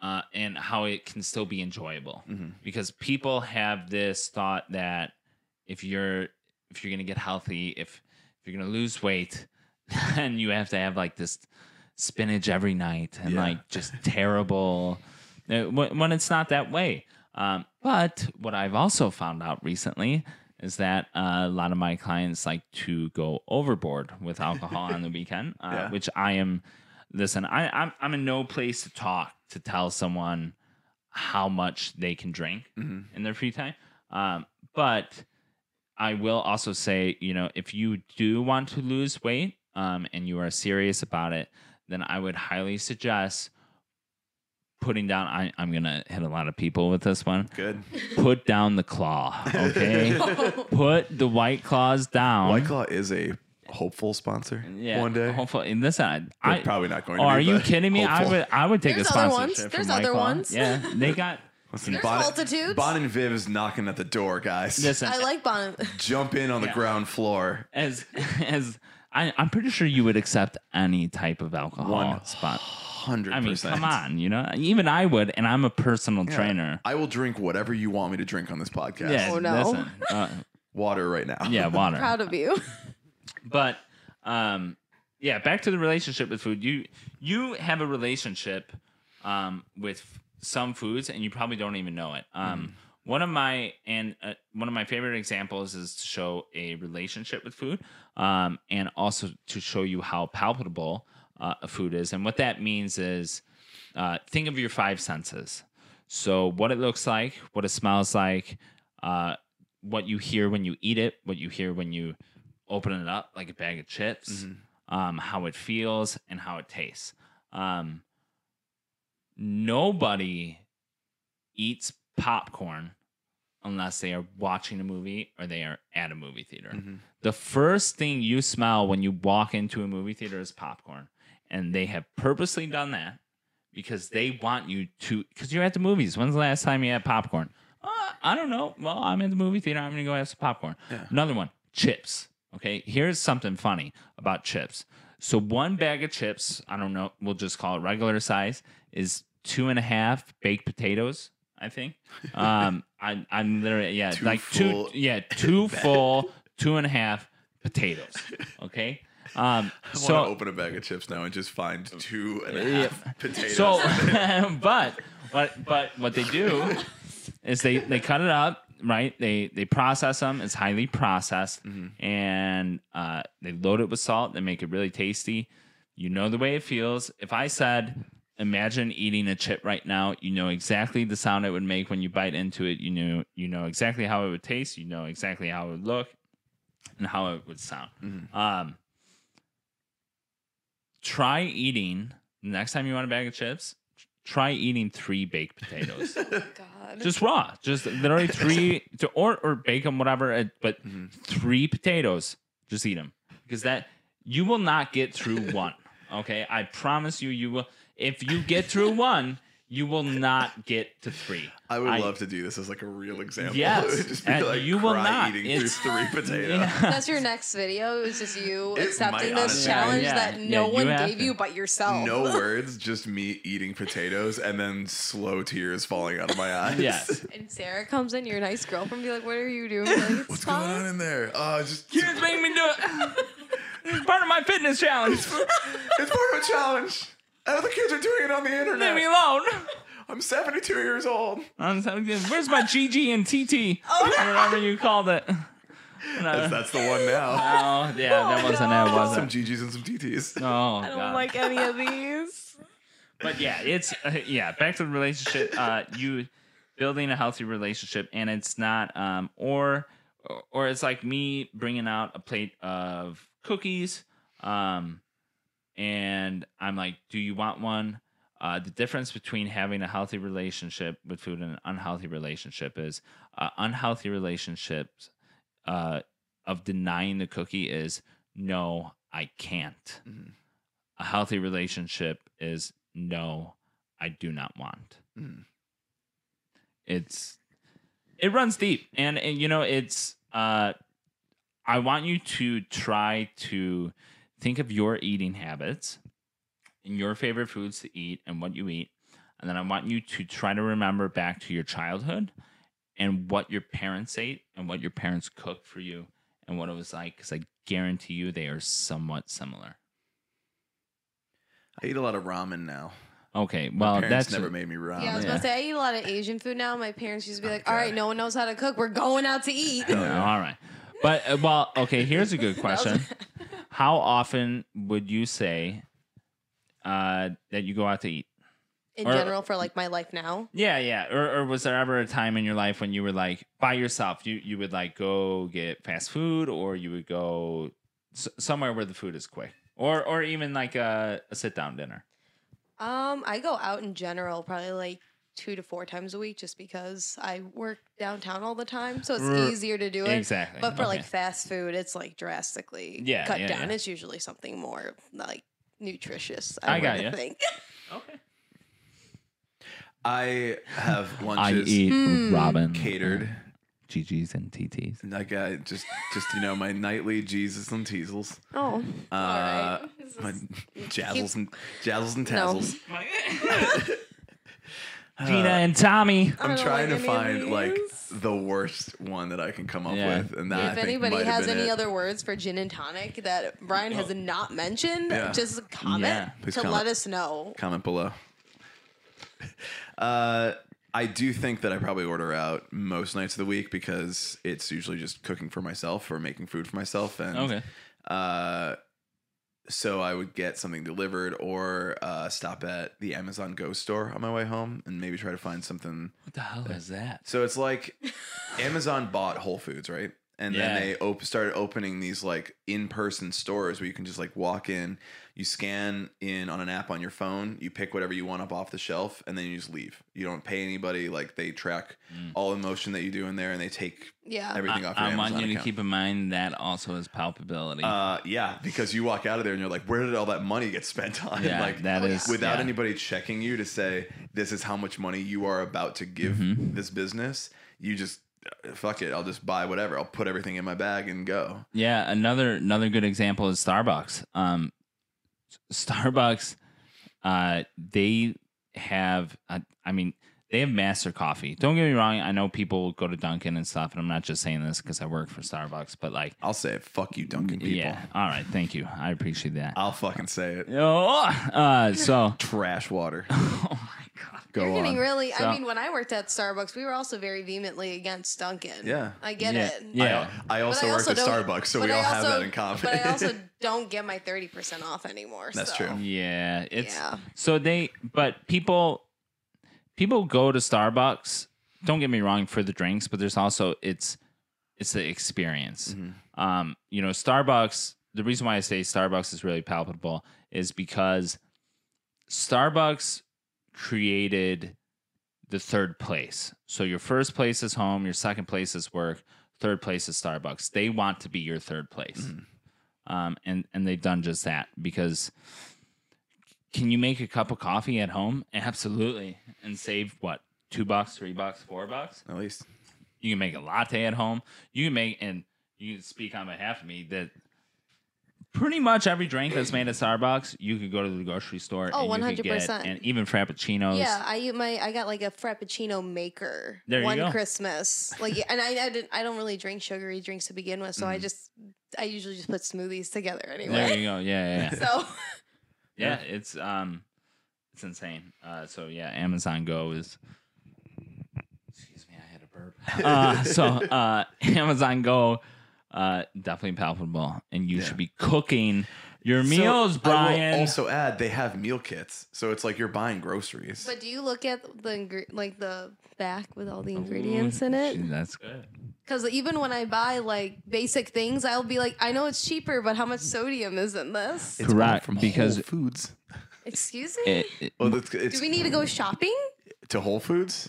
uh, and how it can still be enjoyable. Because people have this thought that if you're if you're gonna get healthy if if you're gonna lose weight [LAUGHS] then you have to have like this spinach every night and Yeah. like just terrible uh, when, when it's not that way. Um, but what i've also found out recently is that uh, a lot of my clients like to go overboard with alcohol on the [LAUGHS] weekend uh, Yeah. which i am listen I, I'm, I'm in no place to talk to tell someone how much they can drink in their free time um, but I will also say, you know, if you do want to lose weight um, and you are serious about it, then I would highly suggest putting down. I, I'm going to hit a lot of people with this one. good Put down the claw, okay? [LAUGHS] Put the white claws down. white claw is a hopeful sponsor yeah, one day Hopefully, in this uh, We're I, probably not going Oh, to are be, you kidding me? I would, I would take There's a other sponsorship ones. from There's other Claw. ones. Yeah, they got. [LAUGHS] Listen, There's Bon, multitudes. Bon and Viv is knocking at the door guys Listen, I like Bon. [LAUGHS] jump in on the ground floor as as I, I'm pretty sure you would accept any type of alcohol One spot. [GASPS] 100% I mean, come on, you know, even I would, and I'm a personal Yeah. trainer. I will drink whatever you want me to drink on this podcast Yeah, Oh, no. listen, uh, [LAUGHS] water right now yeah, [LAUGHS] water. Proud of you. [LAUGHS] But um, yeah, back to the relationship with food. You you have a relationship um, with some foods, and you probably don't even know it. Um, One of my and uh, one of my favorite examples is to show a relationship with food, um, and also to show you how palpable uh, a food is. And what that means is, uh, think of your five senses. So what it looks like, what it smells like, uh, what you hear when you eat it, what you hear when you open it up, like a bag of chips, um, how it feels, and how it tastes. Um, nobody eats popcorn unless they are watching a movie or they are at a movie theater. The first thing you smell when you walk into a movie theater is popcorn. And they have purposely done that because they want you to, because you're at the movies. When's the last time you had popcorn? Uh, I don't know. Well, I'm in the movie theater. I'm going to go have some popcorn. Another one, chips. Okay. Here's something funny about chips. So one bag of chips, I don't know, we'll just call it regular size, is two and a half baked potatoes. I think. [LAUGHS] Um, I, I'm literally yeah, Two like two yeah, two [LAUGHS] full, two and a half potatoes. Okay. Um, [LAUGHS] I so want to open a bag of chips now and just find two and a half [LAUGHS] potatoes. so, [LAUGHS] but what but what they do is they they cut it up, right? They they process them. It's highly processed, and uh, they load it with salt. They make it really tasty. You know the way it feels. If I said, imagine eating a chip right now, you know exactly the sound it would make when you bite into it. You know you know exactly how it would taste. You know exactly how it would look, and how it would sound. Um, try eating next time you want a bag of chips. Try eating three baked potatoes, [LAUGHS] God. just raw, just literally three, to, or or bake them, whatever. uh, But three potatoes, just eat them because that you will not get through one. Okay, I promise you, you will. If you get through one, you will not get to three. [LAUGHS] I would love to do this as like a real example. Yes, [LAUGHS] just be and like you will not. eating It's- through three [LAUGHS] potatoes. Yeah. That's your next video. It's just you It accepting this honestly- challenge Yeah, that no you one gave to. you but yourself. No words, just me eating potatoes and then slow tears falling out of my eyes. Yes. And Sarah comes in, your nice girlfriend, be like, "What are you doing?" Like, it's What's going on in there? Oh, just You just make me do it. It's part of my fitness challenge. it's part of a challenge. Other kids are doing it on the internet. Leave me alone. [LAUGHS] I'm 72 years old. I'm so good. Where's my GG and TT? Oh, Or whatever you called it. That's, that's the one now. [LAUGHS] Oh, yeah, that Oh, wasn't it, was Some it? GGs and some TTs. Oh, I don't God. like any of these. But yeah, it's uh, yeah. Back to the relationship. Uh, you building a healthy relationship, and it's not um or or it's like me bringing out a plate of cookies, um, and I'm like, "Do you want one?" Uh, the difference between having a healthy relationship with food and an unhealthy relationship is uh, unhealthy relationships uh, of denying the cookie is no, I can't. Mhm. A healthy relationship is no, I do not want. Mhm. It's it runs deep, and, and you know it's. Uh, I want you to try to think of your eating habits and your favorite foods to eat and what you eat, and then I want you to try to remember back to your childhood and what your parents ate and what your parents cooked for you and what it was like because I guarantee you they are somewhat similar. I eat a lot of ramen now. Okay, well parents that's never made me ramen. Yeah, I was yeah. about to say I eat a lot of Asian food now. My parents used to be like, "All right, no one knows how to cook. We're going out to eat." Oh, [LAUGHS] all right. But uh, well, okay. Here's a good [LAUGHS] question: [LAUGHS] How often would you say uh, that you go out to eat? In Or- general, for like my life now, Yeah, yeah. Or, or was there ever a time in your life when you were like by yourself? You you would like go get fast food, or you would go s- somewhere where the food is quick, or or even like a, a sit down dinner. um, I go out in general probably like two to four times a week, just because I work downtown all the time, so it's R- easier to do it. Exactly. But for Okay. like fast food, it's like drastically Yeah, cut yeah, down. yeah. It's usually something more like nutritious. I I, got would ya. think. okay. I have [LAUGHS] lunches. I eat Hmm. Robin catered. GGs and TTs. Like I just, just you know, my nightly Jesus and Teasels. Oh, Uh, all right. My is- [LAUGHS] jazzles and jazzles and No. [LAUGHS] tazzles. [SIGHS] Gina and Tommy. I I'm don't trying like to any of find like these. the worst one that I can come up Yeah. with, and that I if think anybody might have has been any it. other words for gin and tonic that Brian has not mentioned, Yeah. just comment Yeah. Please to comment. let us know. comment below. [LAUGHS] Uh, I do think that I probably order out most nights of the week because it's usually just cooking for myself or making food for myself, and Okay. uh, so I would get something delivered or uh, stop at the Amazon Go store on my way home and maybe try to find something. What the hell is that? So it's like [LAUGHS] Amazon bought Whole Foods, right? And Yeah. then they op- started opening these like in-person stores where you can just like walk in, you scan in on an app on your phone, you pick whatever you want up off the shelf, and then you just leave. You don't pay anybody. Like they track all the motion that you do in there, and they take Yeah. everything I, off your I Amazon want you to account. keep in mind that also is palpability. Uh, yeah, because you walk out of there and you're like, where did all that money get spent on? yeah, [LAUGHS] like that yeah. is without yeah. anybody checking you to say this is how much money you are about to give Mm-hmm. this business, you just uh, fuck it. I'll just buy whatever. I'll put everything in my bag and go. Yeah, another another good example is Starbucks. Um, Starbucks, uh, they have, uh, I mean, they have master coffee. Don't get me wrong. I know people go to Dunkin' and stuff, and I'm not just saying this because I work for Starbucks, but like, I'll say it. Fuck you, Dunkin' people. yeah. All right, thank you. I appreciate that. I'll fucking say it. [LAUGHS] Oh, uh, so Trash water. [LAUGHS] oh my god. Go [LAUGHS] You're getting on. really. So- I mean, when I worked at Starbucks, we were also very vehemently against Dunkin'. Yeah. I get Yeah, it. yeah. I, I But also I worked at Starbucks, so we I all have also- that in common. But I also [LAUGHS] don't get my thirty percent off anymore. That's so. true. Yeah, it's Yeah. so they but people people go to Starbucks. Don't get me wrong for the drinks, but there's also it's it's the experience. Mm-hmm. Um, you know, Starbucks. The reason why I say Starbucks is really palpable is because Starbucks created the third place. So your first place is home, your second place is work, third place is Starbucks. They want to be your third place. Mm-hmm. Um, and and they've done just that because can you make a cup of coffee at home? Absolutely. And save what? Two bucks, three bucks, four bucks? At least. You can make a latte at home. You can make, and you can speak on behalf of me that pretty much every drink that's made at Starbucks, you could go to the grocery store. Oh, could get- 100%. And even Frappuccinos. Yeah, I my I got like a frappuccino maker There you one go. Christmas. Like, and I I, didn't, I don't really drink sugary drinks to begin with, so Mm-hmm. I just I usually just put smoothies together anyway. There you go. Yeah, yeah, yeah. [LAUGHS] So [LAUGHS] yeah, it's um, it's insane. Uh, so yeah, Amazon Go is. Excuse me, I had a burp. [LAUGHS] Uh, so uh, Amazon Go, uh, definitely palpable, and you Yeah. should be cooking your So, meals, I will also add they have meal kits, so it's like you're buying groceries. But do you look at the ingre- like the back with all the ingredients in it? That's good. Because even when I buy like basic things, I'll be like, I know it's cheaper, but how much sodium is in this? It's all Correct, from because- Whole Foods. Excuse me. It, it- Well, it's, it's do we need to go shopping to Whole Foods.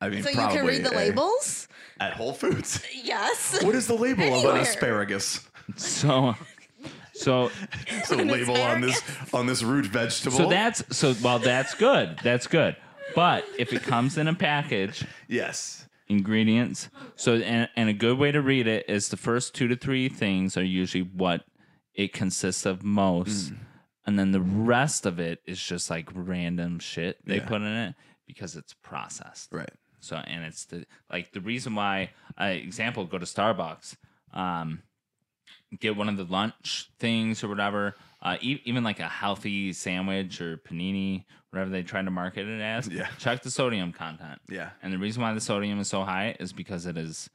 I mean, so you can read the eh, labels? at Whole Foods. Yes. What is the label of an asparagus? so, so, [LAUGHS] It's the label on this on this root vegetable. so that's so. Well, that's good. That's good. But if it comes in a package, yes. ingredients. So, and, and a good way to read it is the first two to three things are usually what it consists of most. And then the rest of it is just like random shit they Yeah. put in it because it's processed. Right. So, and it's the like the reason why, uh, example, go to Starbucks, um, get one of the lunch things or whatever, uh, e- even like a healthy sandwich or panini, whatever they try to market it as. Yeah. Check the sodium content. Yeah. And the reason why the sodium is so high is because it is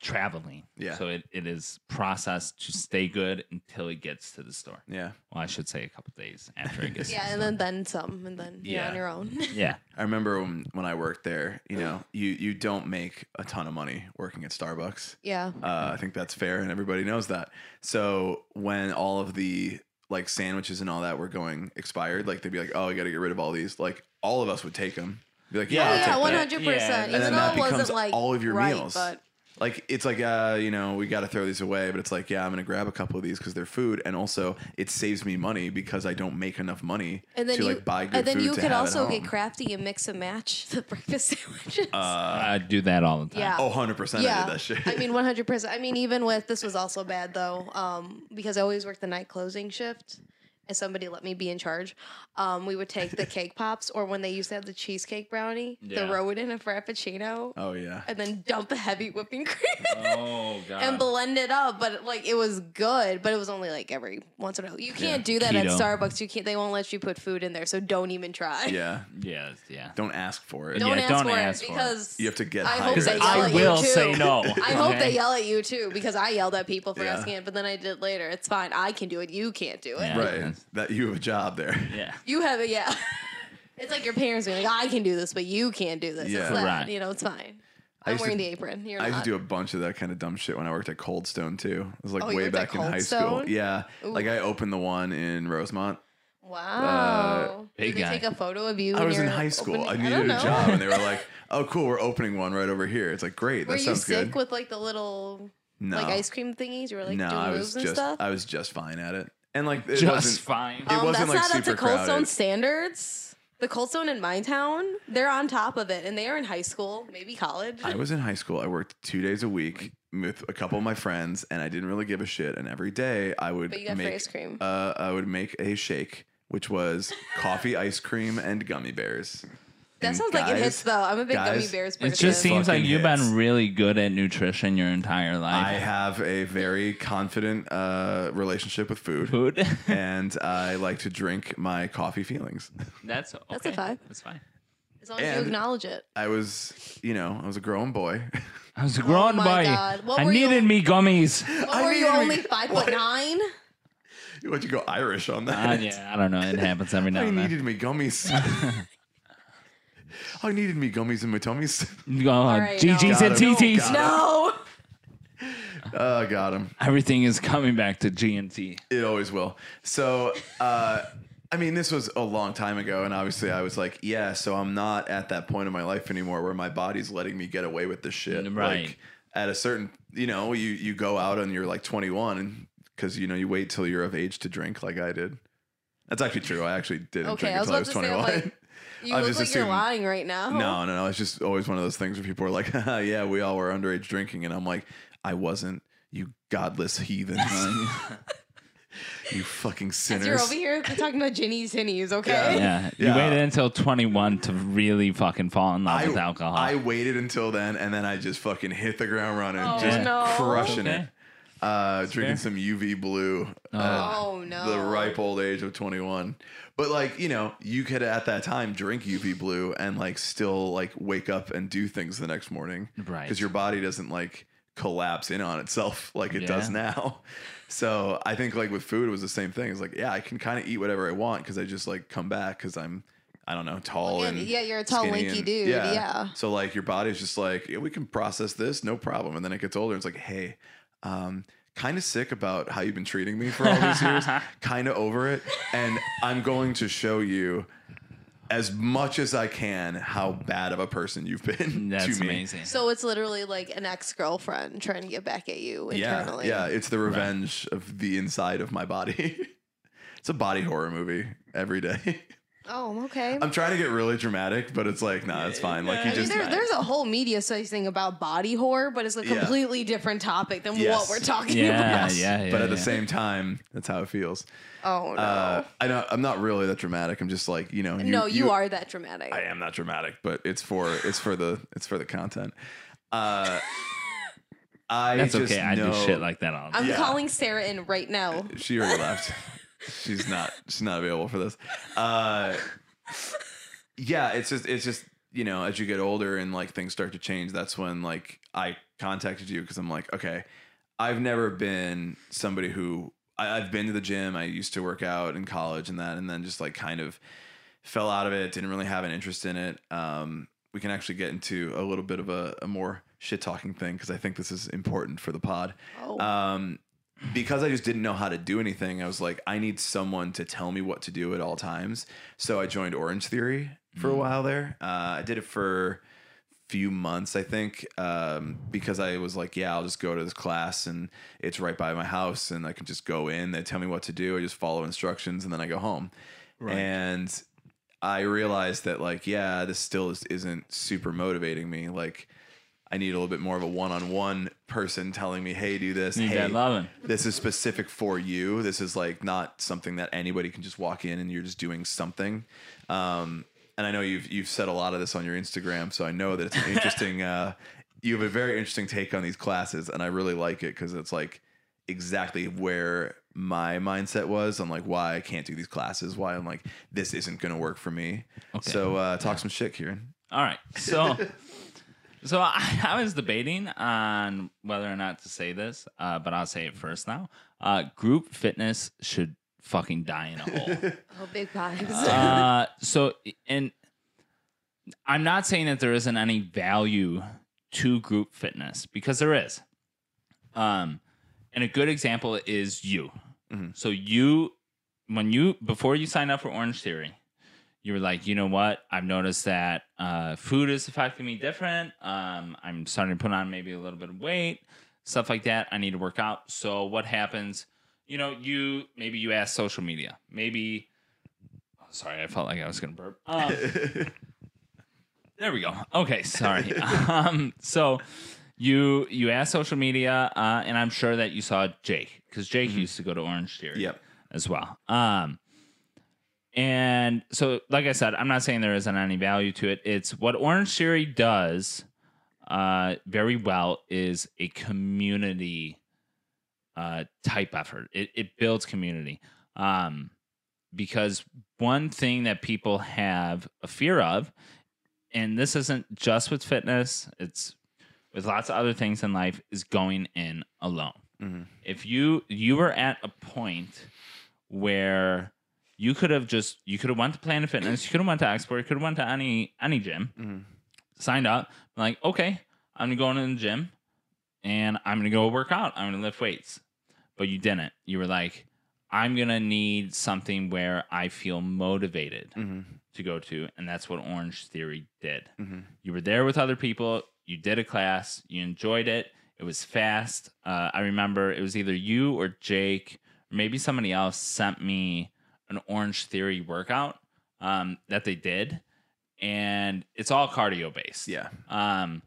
traveling. Yeah. So it, it is processed to stay good until it gets to the store. Yeah. Well, I should say a couple days after it gets [LAUGHS] Yeah, to and the then then some, and then you're Yeah. on your own. [LAUGHS] Yeah. I remember when, when I worked there, you know, you you don't make a ton of money working at Starbucks. yeah. Uh, I think that's fair, and everybody knows that. So when all of the like sandwiches and all that were going expired, like they'd be like, "Oh, you got to get rid of all these." Like all of us would take them. Be like, "Yeah, Yeah, I'll take yeah, that." one hundred percent. And Even then though that it wasn't becomes like all of your right, meals. but Like it's like, uh, you know, we got to throw these away, but it's like, yeah, I'm gonna grab a couple of these because they're food, and also it saves me money because I don't make enough money and then to you like buy good and then food you to could also get crafty and mix and match [LAUGHS] the breakfast sandwiches. I do that all the time. yeah. Oh, 100 percent. I yeah, did that shit. I mean, one hundred percent. I mean, even with this was [LAUGHS] also bad though, um, because I always worked the night closing shift, and somebody let me be in charge, um, we would take the [LAUGHS] cake pops or when they used to have the cheesecake brownie, Yeah. throw it in a frappuccino, Oh yeah. and then dump the heavy whipping cream. Oh [LAUGHS] god. and blend it up. But like it was good, but it was only like every once in a while. You can't do that Keto. at Starbucks. You can't. They won't let you put food in there, so don't even try. Yeah. [LAUGHS] yeah, yeah. Don't ask for it. Don't Yeah, ask don't for ask it for it. because You have to get I hope Because they yell I at will you too. say no. I hope they yell at you too because I yelled at people for Yeah. asking it, but then I did later. It's fine. I can do it. You can't do it. Yeah. Right. That you have a job there. Yeah. You have it. Yeah. [LAUGHS] it's like your parents being like, "I can do this, but you can't do this." Yeah. It's that, Right. You know, it's fine. I I'm used to- wearing the apron. You're I used not. to do a bunch of that kind of dumb shit when I worked at Cold Stone too. It was like Oh, you way worked at back in Cold high school. Stone? Yeah. Like I opened the one in Rosemont. wow. big Did they guy. take a photo of you? I when was you in high school. opening- I don't needed a know. job and they were [LAUGHS] like, "Oh, cool, we're opening one right over here." It's like, "Great, Were that you sounds sick good." with like the little no. like ice cream thingies? You were like no, doing I moves was and just stuff. I was just fine at it. And like it Just wasn't fine. it um, wasn't that's like not up to super Cold Stone standards. The Cold Stone in my town, they're on top of it, and they are in high school, maybe college. I was in high school. I worked two days a week with a couple of my friends, and I didn't really give a shit. And every day, I would But you got free make ice cream. Uh, I would make a shake, which was coffee, ice cream, and gummy bears. That And sounds like it hits though. I'm a big gummy guys, bears it person. It just seems like you've hits. been really good at nutrition your entire life. I have a very confident uh, relationship with food, Food. [LAUGHS] and I like to drink my coffee feelings. That's okay. That's a five. That's fine. as long as you acknowledge it. I was, you know, I was a growing boy. I was a grown Oh my boy. God. What I were you- needed me gummies. What I were you needed- only five foot nine? Why'd you go Irish on that? Uh, yeah, I don't know. It happens every [LAUGHS] now I and then. I needed me gummies. [LAUGHS] I needed me gummies in my tummies. [LAUGHS] Go on. right, GG's no. and Got him. TT's. Got No. Uh, got him. Everything is coming back to G and T. It always will. So, uh, I mean, this was a long time ago, and obviously, I was like, yeah. So I'm not at that point in my life anymore where my body's letting me get away with this shit. Right. Like, at a certain, you know, you you go out and you're like 21, and because you know you wait till you're of age to drink, like I did. That's actually true. I actually didn't Okay, drink I was until I was about to say, 21. like, [LAUGHS] You I look just like you're lying right now. No, no, no. It's just always one of those things where people are like, [LAUGHS] "Yeah, we all were underage drinking," and I'm like, "I wasn't." You godless heathens. [LAUGHS] [LAUGHS] you fucking As sinners. you're over here talking about Ginny's Hinnies, okay? Yeah, you Yeah. waited until 21 to really fucking fall in love I, with alcohol. I waited until then, and then I just fucking hit the ground running, Oh, just no. crushing Okay. it. Uh, drinking fair. some UV blue Oh. at Oh, no. the ripe old age of 21. But like, you know, you could at that time drink UV blue and like still like wake up and do things the next morning. Right. Because your body doesn't like collapse in on itself like it does Yeah. now. So I think like with food, it was the same thing. It's like, yeah, I can kind of eat whatever I want because I just like come back because I'm, I don't know, tall Yeah, and yeah, you're a tall, skinny lanky and- dude, yeah. So like your body's just like, yeah, we can process this, no problem. And then it gets older. And it's like, hey, um, kind of sick about how you've been treating me for all these years. [LAUGHS] kind of over it, and I'm going to show you as much as I can how bad of a person you've been [LAUGHS] That's to me. amazing. So it's literally like an ex girlfriend trying to get back at you Yeah, internally. yeah, it's the revenge of the inside of my body. [LAUGHS] it's a body horror movie every day. Oh, okay. I'm trying to get really dramatic, but it's like, nah, it's fine. Like you just there, there's a whole media studies thing about body horror, but it's a Yeah. completely different topic than Yes. what we're talking Yeah, about. Yes, yeah, yeah, but at the yeah. same time, that's how it feels. Oh no, Uh, I know I'm not really that dramatic. I'm just like you know. You, no, you, are that dramatic. I am not dramatic, but it's for it's for the it's for the content. Uh, I That's just okay. I do shit like that all the. I'm yeah. calling Sarah in right now. She already left. [LAUGHS] She's not. She's not available for this. Uh, yeah, it's just it's just you know as you get older and like things start to change. That's when like I contacted you because I'm like, okay, I've never been somebody who I, I've been to the gym. I used to work out in college and that, and then just like kind of fell out of it. Didn't really have an interest in it. Um, we can actually get into a little bit of a, a more shit talking thing because I think this is important for the pod. Oh. Um, because I just didn't know how to do anything, I was like, I need someone to tell me what to do at all times. So I joined Orange Theory for a while there. Uh, I did it for a few months, I think, um, because I was like, yeah, I'll just go to this class and it's right by my house and I can just go in. They tell me what to do. I just follow instructions and then I go home. And I realized that, like, yeah, this still is, isn't super motivating me. Like, I need a little bit more of a one-on-one person telling me, "Hey, do this." Need hey, that loving. this is specific for you. This is like not something that anybody can just walk in and you're just doing something. Um, and I know you've you've said a lot of this on your Instagram, so I know that it's an interesting. uh, you have a very interesting take on these classes, and I really like it because it's like exactly where my mindset was on like why I can't do these classes, why I'm like this isn't going to work for me. Okay. So uh, talk some shit, Kieran. All right. So, [LAUGHS] so [LAUGHS] I, I was debating on whether or not to say this, uh, but I'll say it first now. Uh, group fitness should fucking die in a hole. [LAUGHS] Oh, big vibes. uh, so, and I'm not saying that there isn't any value to group fitness because there is. Um, and a good example is you. So you, when you before you signed up for Orange Theory, you were like, you know what? I've noticed that uh, food is affecting me different. Um, I'm starting to put on maybe a little bit of weight, stuff like that. I need to work out. So what happens? You know, you maybe you ask social media. Maybe. oh, sorry, I felt like I was gonna burp. Um, [LAUGHS] there we go. Okay, sorry. [LAUGHS] um, so you you asked social media, uh, and I'm sure that you saw Jake because Jake used to go to Orange Theory Yep. as well. Um, and so, like I said, I'm not saying there isn't any value to it. It's what Orange Theory does uh, very well is a community uh, type effort. It, it builds community. Um, because one thing that people have a fear of, and this isn't just with fitness, it's with lots of other things in life, is going in alone. If you you were at a point where you could have just you could have went to Planet Fitness, you could have went to XSport, you could have went to any any gym, mm-hmm. signed up, like okay, I'm gonna the gym, and I'm gonna go work out. I'm gonna lift weights, but you didn't. You were like, I'm gonna need something where I feel motivated mm-hmm. to go to, and that's what Orange Theory did. Mm-hmm. You were there with other people. You did a class. You enjoyed it. It was fast. Uh, I remember it was either you or Jake, or maybe somebody else sent me an Orange Theory workout um, that they did, and it's all cardio based. Yeah. Um,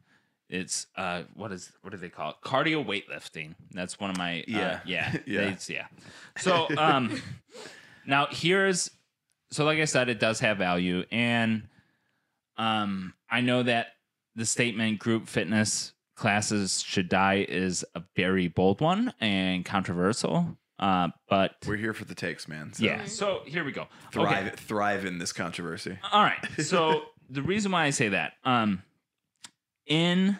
it's uh, what is what do they call it? Cardio weightlifting. That's one of my Yeah. uh, yeah Yeah. [LAUGHS] Yeah. So um, [LAUGHS] now here's so like I said, it does have value, and um, I know that the statement group fitness classes should die is a very bold one and controversial. Uh, but We're here for the takes, man. So yeah, so here we go. Thrive Okay. thrive in this controversy. All right. [LAUGHS] So the reason why I say that, um, in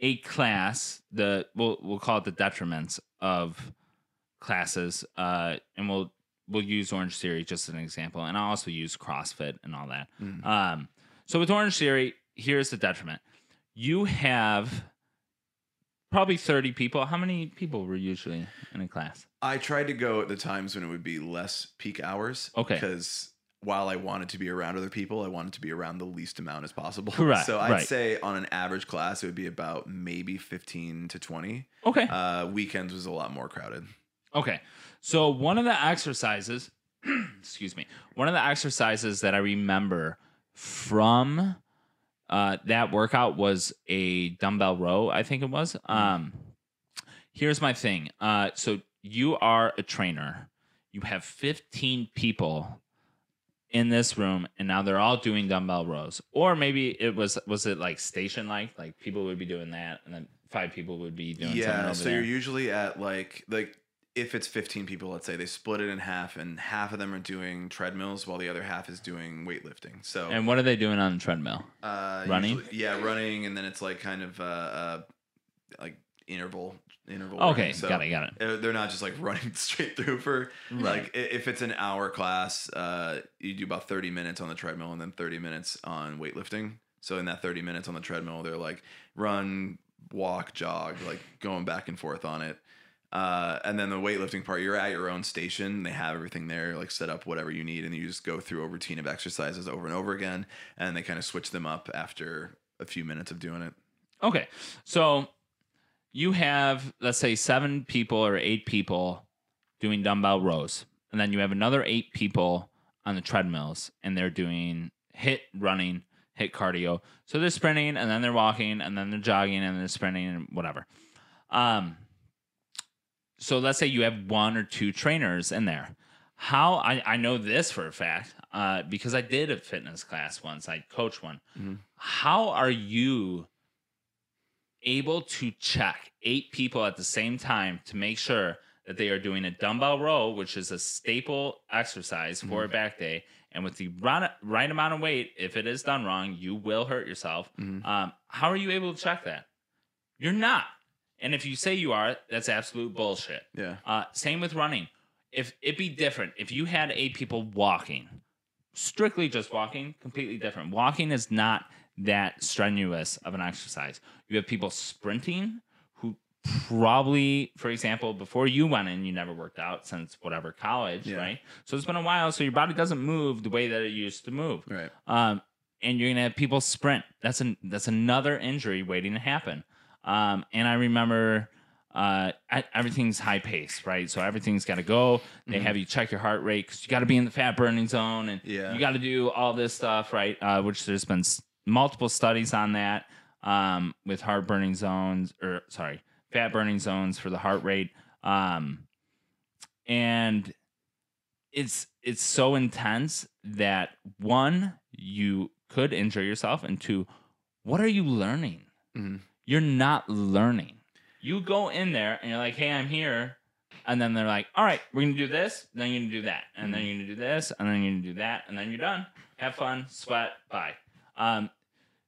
a class, the we'll we'll call it the detriments of classes, uh, and we'll we'll use Orange Theory just as an example, and I'll also use CrossFit and all that. Um, so with Orange Theory, here's the detriment: you have probably thirty people. How many people were usually in a class? I tried to go at the times when it would be less peak hours. Okay. Because while I wanted to be around other people, I wanted to be around the least amount as possible. [LAUGHS] Correct, So I'd right. say on an average class, it would be about maybe 15 to 20. Okay. Uh, weekends was a lot more crowded. Okay. So one of the exercises, [CLEARS THROAT] excuse me, one of the exercises that I remember from uh, that workout was a dumbbell row, I think it was. Um, here's my thing. Uh, so you are a trainer. You have 15 people in this room and now they're all doing dumbbell rows or maybe it was was it like station like like people would be doing that and then five people would be doing something yeah. So there. you're usually at like, like, if it's 15 people, let's say they split it in half, and half of them are doing treadmills while the other half is doing weightlifting. So and what are they doing on the treadmill Uh, Running? usually- yeah, running, and then it's like kind of uh, uh like interval interval. Okay, running. So got it, got it. They're not just like [LAUGHS] running straight through for like if it's an hour class, uh, you do about thirty minutes on the treadmill and then thirty minutes on weightlifting. So in that thirty minutes on the treadmill, they're like run, walk, jog, like going back and forth on it. Uh, and then the weightlifting part, you're at your own station. They have everything there, like set up whatever you need, and you just go through a routine of exercises over and over again. And they kind of switch them up after a few minutes of doing it. Okay. So you have, let's say, seven people or eight people doing dumbbell rows. And then you have another eight people on the treadmills and they're doing HIIT running, HIIT cardio. So they're sprinting and then they're walking and then they're jogging and they're sprinting and whatever. Um, so let's say you have one or two trainers in there. How I, I know this for a fact uh, because I did a fitness class once. I coached one. Mhm. How are you able to check eight people at the same time to make sure that they are doing a dumbbell row, which is a staple exercise for a back day, and with the right, right amount of weight, if it is done wrong, you will hurt yourself. Mhm. Um, how are you able to check that? You're not. And if you say you are, that's absolute bullshit. Yeah. Uh, same with running. If it be different, if you had eight people walking, strictly just walking, completely different. Walking is not that strenuous of an exercise. You have people sprinting who probably, for example, before you went in, you never worked out since whatever college, Yeah. right? So it's been a while, so your body doesn't move the way that it used to move. Right. Um, and you're gonna have people sprint. That's an that's another injury waiting to happen. Um, and I remember uh, everything's high pace, right? So everything's got to go. They have you check your heart rate because you got to be in the fat burning zone, and Yeah. you got to do all this stuff, right? Uh, which there's been s- multiple studies on that um, with heart burning zones, or sorry, fat burning zones for the heart rate. Um, and it's it's so intense that one you could injure yourself and two what are you learning Mhm. You're not learning. You go in there and you're like hey i'm here. And then they're like all right we're gonna do this then you're gonna do that and then you're gonna do this and then you're gonna do that and then you're done. Have fun sweat bye. Um,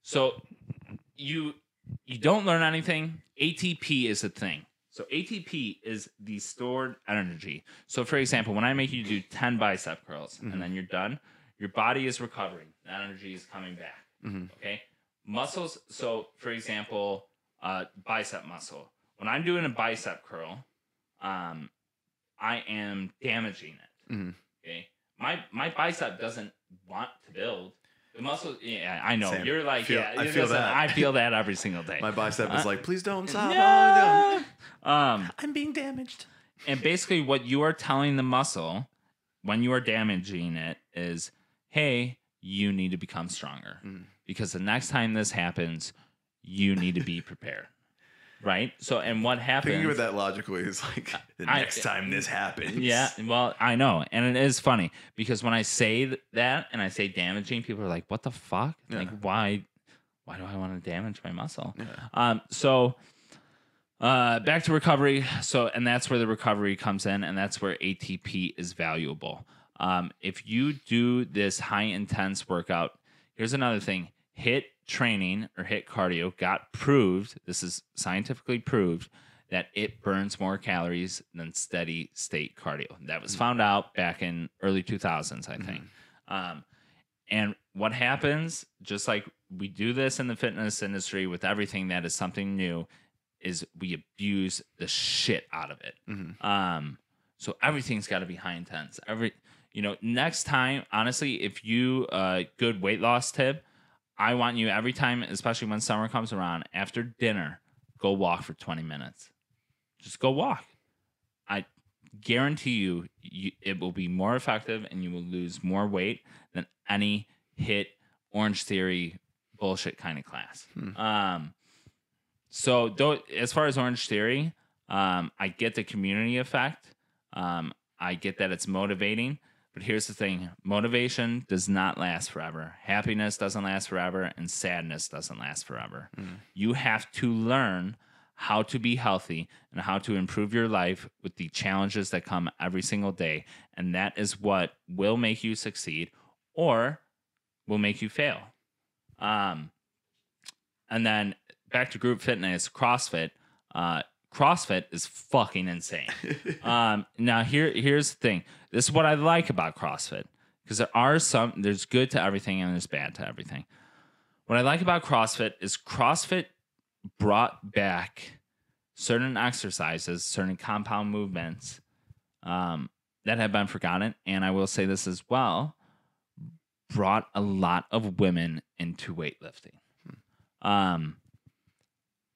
so you you don't learn anything. Atp is a thing. So atp is the stored energy. So for example when i make you do 10 bicep curls Mhm. and then you're done your body is recovering. That energy is coming back. Mhm. okay? Muscles so for example uh, bicep muscle when i'm doing a bicep curl um, i am damaging it Mhm. okay my my bicep doesn't want to build the muscle yeah i know Same. you're like Feel- yeah I feel listen, that. i feel that every single day [LAUGHS] My bicep is Uh, like, please don't stop. no! [LAUGHS] um I'm being damaged. and basically what you are telling the muscle when you are damaging it is hey you need to become stronger Mhm. because the next time this happens you need to be prepared [LAUGHS] right so and what happens Thinking with that logically is like the I- next time this happens. yeah well i know and it is funny because when i say that and i say damaging people are like what the fuck Yeah. like why why do i want to damage my muscle Yeah. um, so uh, back to recovery. So, and that's where the recovery comes in, and that's where ATP is valuable. Um, if you do this high intense workout, here's another thing: HIIT training or HIIT cardio got proved. This is scientifically proved that it burns more calories than steady state cardio. That was found out back in early 2000s, I think. Um, and what happens, just like we do this in the fitness industry with everything that is something new, is we abuse the shit out of it. Mhm. Um, so everything's got to be high intense. Every, you know, next time, honestly, if you uh good weight loss tip, I want you every time, especially when summer comes around, after dinner, go walk for 20 minutes. Just go walk. I guarantee you, you it will be more effective and you will lose more weight than any HIIT Orange Theory bullshit kind of class. Hmm. Um, so though, as far as Orange Theory, um, I get the community effect. Um, I get that it's motivating, but here's the thing: motivation does not last forever. Happiness doesn't last forever, and sadness doesn't last forever. You have to learn how to be healthy and how to improve your life with the challenges that come every single day, and that is what will make you succeed or will make you fail. Um, and then back to group fitness, CrossFit. Uh, CrossFit is fucking insane. [LAUGHS] um, now here here's the thing. This is what I like about CrossFit because there are some there's good to everything and there's bad to everything. What I like about CrossFit is CrossFit brought back certain exercises, certain compound movements um, that have been forgotten. And I will say this as well brought a lot of women into weightlifting. Um,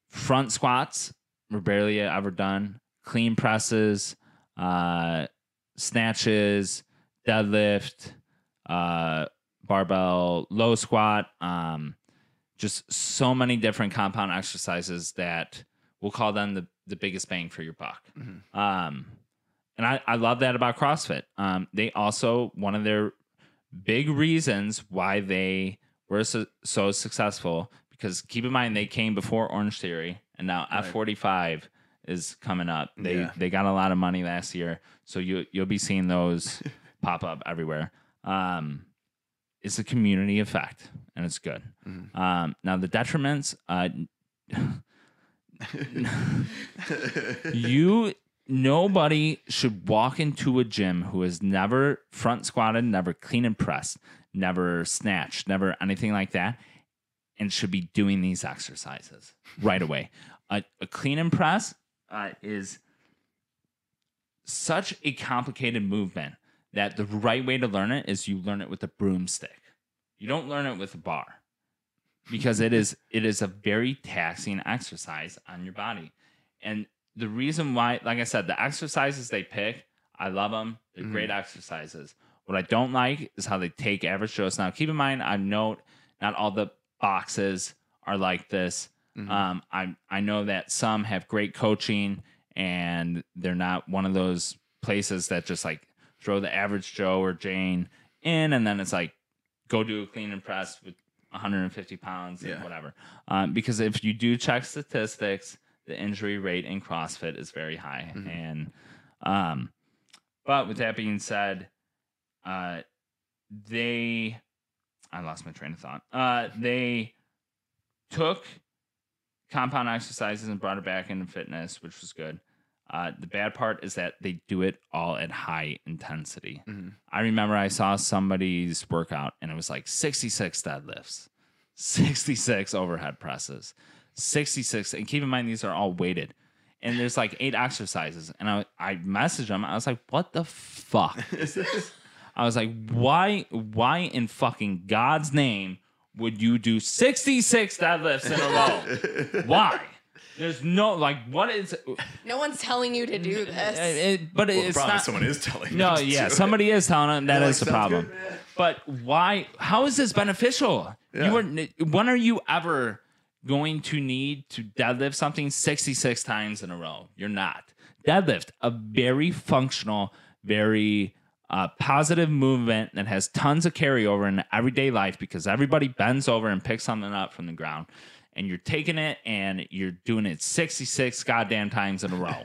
front squats were barely ever done. Clean presses, uh, snatches, deadlift, uh, barbell low squat, um, just so many different compound exercises that we'll call them the, the biggest bang for your buck. Um, and I, I love that about CrossFit. Um, they also, one of their big reasons why they were so, so successful, because keep in mind, they came before Orange Theory and now F45 is coming up. They, Yeah. they got a lot of money last year. So you, you'll be seeing those [LAUGHS] pop up everywhere. Um, it's a community effect and it's good. Um, now the detriments, uh, [LAUGHS] you nobody should walk into a gym who has never front squatted, never clean and pressed, never snatched, never anything like that, and should be doing these exercises right away. A, a clean and press uh, is such a complicated movement that the right way to learn it is you learn it with a broomstick. You don't learn it with a bar because it is [LAUGHS] it is a very taxing exercise on your body. And the reason why, like I said, the exercises they pick, I love them. They're great exercises. What I don't like is how they take average Joes. Now, keep in mind, I note not all the boxes are like this. Um, I I know that some have great coaching and they're not one of those places that just like throw the average Joe or Jane in and then it's like go do a clean and press with 150 pounds and Yeah. whatever. Um, because if you do check statistics, the injury rate in CrossFit is very high. And um, but with that being said, uh, they I lost my train of thought. Uh, they took compound exercises and brought it back into fitness, which was good. Uh, the bad part is that they do it all at high intensity. I remember I saw somebody's workout and it was like 66 deadlifts, 66 overhead presses, 66. And keep in mind, these are all weighted. And there's like eight exercises. And I, I messaged them. I was like, what the fuck [LAUGHS] is this? I was like, why, why in fucking God's name would you do 66 deadlifts in a row? [LAUGHS] why? There's no, like, what is, No one's telling you to do this. Uh, it- but Well, it's problem not. someone is telling No, you yeah, do somebody is telling them that They're is like, the problem. good. But why? How is this beneficial? Yeah. You are. When are you ever going to need to deadlift something sixty-six times in a row? You're not. Deadlift, a very functional, very uh, positive movement that has tons of carryover in everyday life because everybody bends over and picks something up from the ground, and you're taking it and you're doing it sixty-six goddamn times in a row. [LAUGHS]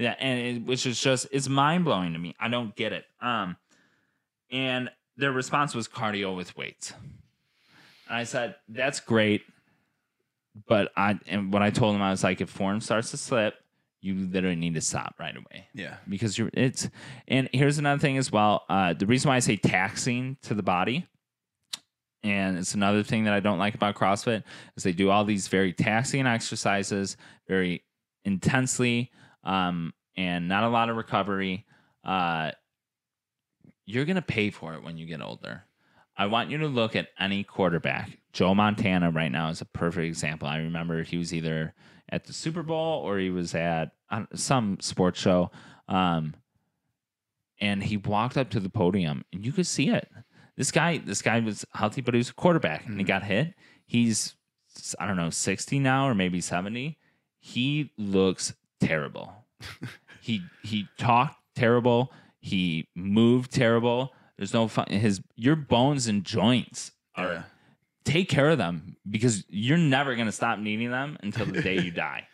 Yeah, and it, which is just it's mind blowing to me. I don't get it. Um, and their response was cardio with weights. And I said, "That's great," but I and what I told them I was like, if form starts to slip, you literally need to stop right away Yeah. because you're it's. And here's another thing as well. Uh, the reason why I say taxing to the body. And it's another thing that I don't like about CrossFit is they do all these very taxing exercises, very intensely, um, and not a lot of recovery. Uh, you're gonna pay for it when you get older. I want you to look at any quarterback. Joe Montana right now is a perfect example. I remember he was either at the Super Bowl or he was at some sports show, um, and he walked up to the podium, and you could see it. This guy, this guy was healthy, but he was a quarterback, and he got hit. He's I don't know, sixty now or maybe seventy. He looks terrible. [LAUGHS] he he talked terrible. He moved terrible. There's no fun. His your bones and joints are Yeah. Take care of them because you're never gonna stop needing them until the day you [LAUGHS] die.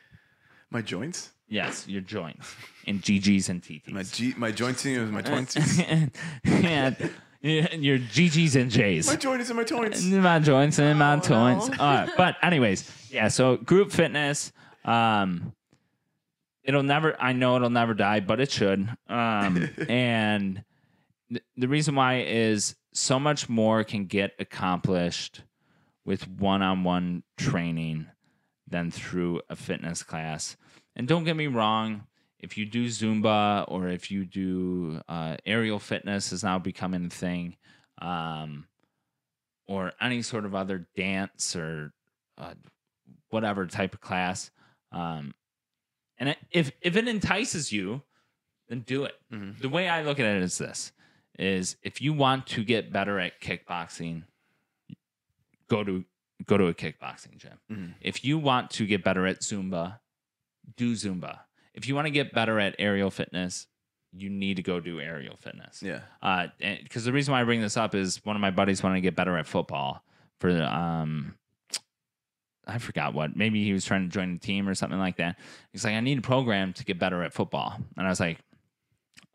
My joints? Yes, your joints and GGs and TTs. My G, my joints and my [LAUGHS] twenties. and, and your GGs and J's. my joints and my joints. In [LAUGHS] my joints and my Oh, joints. no. All right, but anyways, yeah. So group fitness, um, it'll never. I know it'll never die, but it should. Um, and th- the reason why is so much more can get accomplished with one-on-one training than through a fitness class. And don't get me wrong, if you do Zumba or if you do uh, aerial fitness is now becoming a thing, um, or any sort of other dance or uh, whatever type of class. Um, and if if it entices you, then do it. Mhm. The way I look at it is this: is if you want to get better at kickboxing, go to go to a kickboxing gym. Mhm. If you want to get better at Zumba, do Zumba. If you want to get better at aerial fitness, you need to go do aerial fitness. Yeah. Uh, because the reason why I bring this up is one of my buddies wanted to get better at football for um, I forgot what. Maybe he was trying to join a team or something like that. He's like, I need a program to get better at football, and I was like,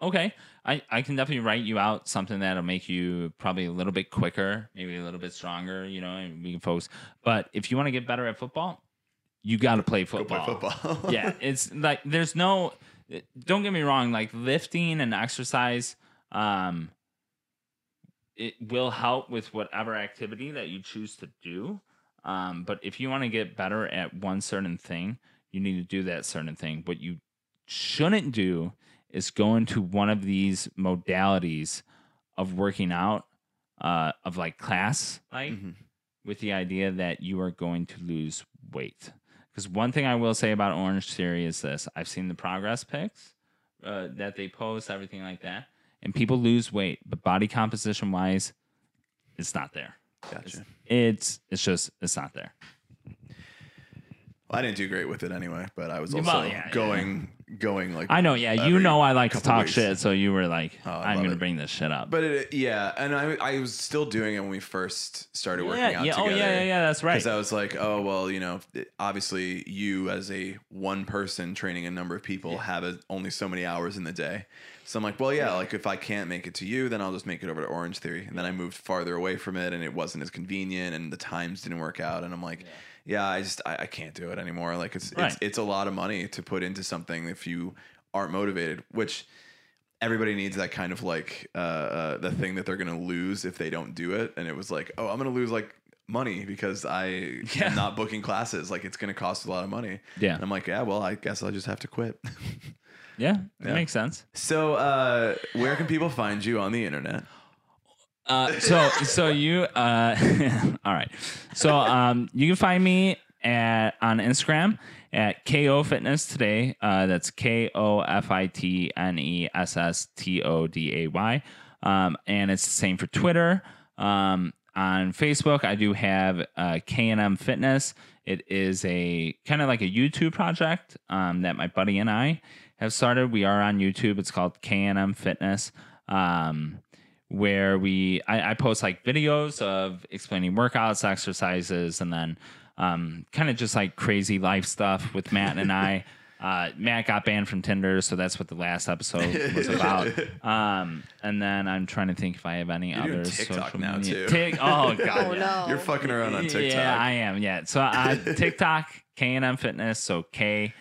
okay, I I can definitely write you out something that'll make you probably a little bit quicker, maybe a little bit stronger, you know, and we can focus. But if you want to get better at football, you got to play Go play football. football. [LAUGHS] yeah, it's like there's no. Don't get me wrong. Like lifting and exercise, um, it will help with whatever activity that you choose to do. Um, but if you want to get better at one certain thing, you need to do that certain thing. What you shouldn't do is go into one of these modalities of working out, uh, of like class, like Mhm. with the idea that you are going to lose weight. Because one thing I will say about Orange Theory is this: I've seen the progress pics uh, that they post, everything like that, and people lose weight, but body composition wise, it's not there. Gotcha. It's it's just it's not there. Well, I didn't do great with it anyway, but I was also yeah, yeah. going going like I know, yeah, you every know I like to couple talk weeks. shit, so you were like, Oh, I I'm love gonna it. bring this shit up. But it, yeah, and I I was still doing it when we first started working yeah, out yeah, oh together. yeah, yeah, yeah, that's right. Because I was like, oh well, you know, it- obviously you as a one person training a number of people have a, only so many hours in the day. So I'm like, well, yeah, like if I can't make it to you, then I'll just make it over to Orange Theory. And then I moved farther away from it, and it wasn't as convenient, and the times didn't work out. And I'm like, yeah, I just I, I can't do it anymore. Like it's Right. it's it's a lot of money to put into something if you aren't motivated, which everybody needs that kind of like uh, uh the thing that they're gonna lose if they don't do it and it was like oh i'm gonna lose like money because i [LAUGHS] Yeah. am not booking classes like it's gonna cost a lot of money Yeah. and i'm like yeah well i guess i'll just have to quit [LAUGHS] yeah, that Yeah. makes sense. so uh where can people find you on the internet Uh, so so you uh, [LAUGHS] all right. So um, you can find me at on Instagram at ko fitness today. Uh, that's k o f i t n e s s t o d a y. Um, and it's the same for Twitter. Um, on Facebook, I do have uh, K&M Fitness. It is a kind of like a YouTube project um, that my buddy and I have started. We are on YouTube. It's called K&M Fitness. Um, where we I, I post like videos of explaining workouts, exercises, and then um, kind of just like crazy life stuff with Matt and I. [LAUGHS] Uh, Matt got banned from Tinder, so that's what the last episode was [LAUGHS] about. Um, and then I'm trying to think if I have any You're other TikTok social now, media. too. Tik- oh god, [LAUGHS] Oh yeah. no. you're fucking around on tiktok Yeah, I am. Yeah. So uh, TikTok, K and M Fitness. So K,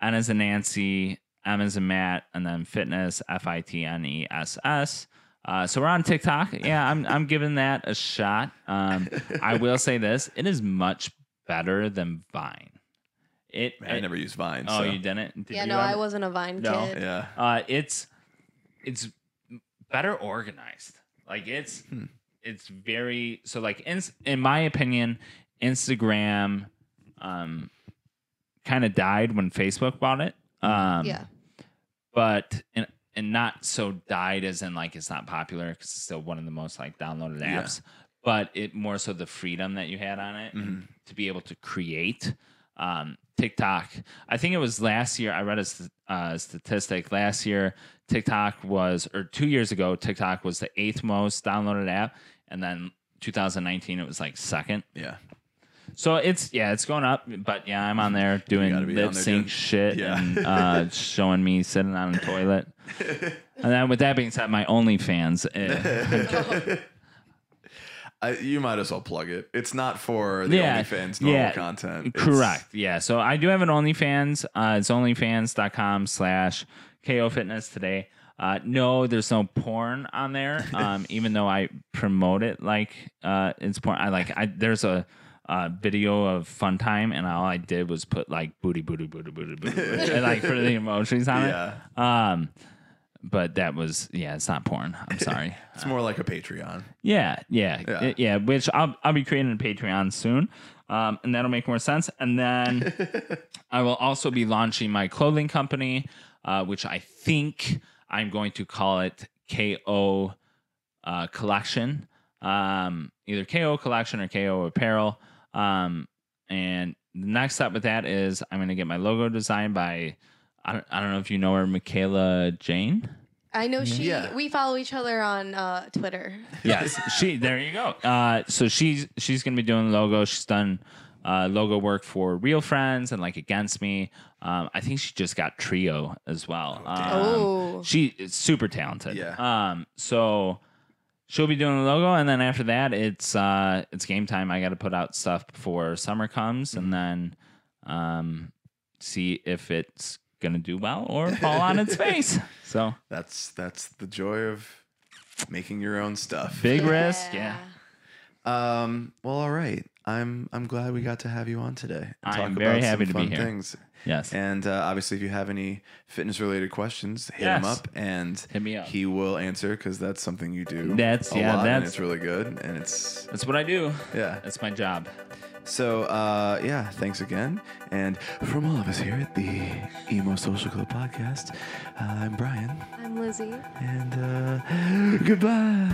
N as in Nancy, M as in Matt, and then Fitness, F I T N E S S. Uh, so we're on TikTok. Yeah, I'm I'm giving that a shot. Um, I will say this: it is much better than Vine. It. Man, i never used vine Oh, so. you didn't? Did yeah, you no, I wasn't a Vine No. kid. yeah Uh, it's it's better organized. Like it's Hmm. it's very so like in in my opinion, Instagram um kind of died when Facebook bought it. Um Yeah. but and and not so died as in like it's not popular because it's still one of the most like downloaded Yeah. apps. But it more so the freedom that you had on it Mhm. to be able to create. Um, TikTok. I think it was last year. I read a st- uh, statistic. Last year, TikTok was, or two years ago, TikTok was the eighth most downloaded app, and then 2019 it was like second. yeah So it's yeah, it's going up. But yeah, I'm on there doing gotta be on lip there sync doing- shit Yeah. and uh, [LAUGHS] showing me sitting on a toilet. and then with that being said, my OnlyFans. eh, [LAUGHS] I, you might as well plug it it's not for the Yeah, OnlyFans normal yeah, content It's- Correct. Yeah. So I do have an OnlyFans. Uh, it's onlyfans.com slash KO Fitness today. Uh, no, there's no porn on there. Um, [LAUGHS] even though I promote it like uh, it's porn. I like I there's a uh, video of fun time and all I did was put like booty booty booty booty booty, booty [LAUGHS] and like for the emojis on yeah it. Um, but that was yeah, it's not porn. I'm sorry. [LAUGHS] it's more like a patreon Yeah, yeah, Yeah. yeah. yeah which I'll I'll be creating a Patreon soon, um, and that'll make more sense. And then [LAUGHS] I will also be launching my clothing company, uh, which I think I'm going to call it KO uh, collection, um, either KO collection or KO apparel. Um, and the next step with that is I'm going to get my logo designed by, I don't, I don't know if you know her, Michaela Jane. I know she. Yeah. We follow each other on uh, Twitter. [LAUGHS] Yes, she. There you go. Uh, so she's she's gonna be doing the logo. She's done uh, logo work for Real Friends and like Against Me. Um, I think she just got Trio as well. Um, Oh. she is super talented. Yeah. Um, so she'll be doing the logo, and then after that, it's uh, it's game time. I got to put out stuff before summer comes, and then um, see if it's gonna do well or fall on its [LAUGHS] face. So That's that's the joy of making your own stuff. big [LAUGHS] risk. Yeah. Um. Well, all right. I'm I'm glad we got to have you on today. and I'm very some happy to be fun here. Things. Yes. And uh, obviously, if you have any fitness related questions, hit him up and Hit me up. he will answer because that's something you do. That's- a yeah, lot, and that's- it's really good and it's That's what I do. yeah. That's my job. So uh, yeah, thanks again. And from all of us here at the Emo Social Club podcast, uh, I'm Brian, I'm Lizzie. and uh, [GASPS] goodbye.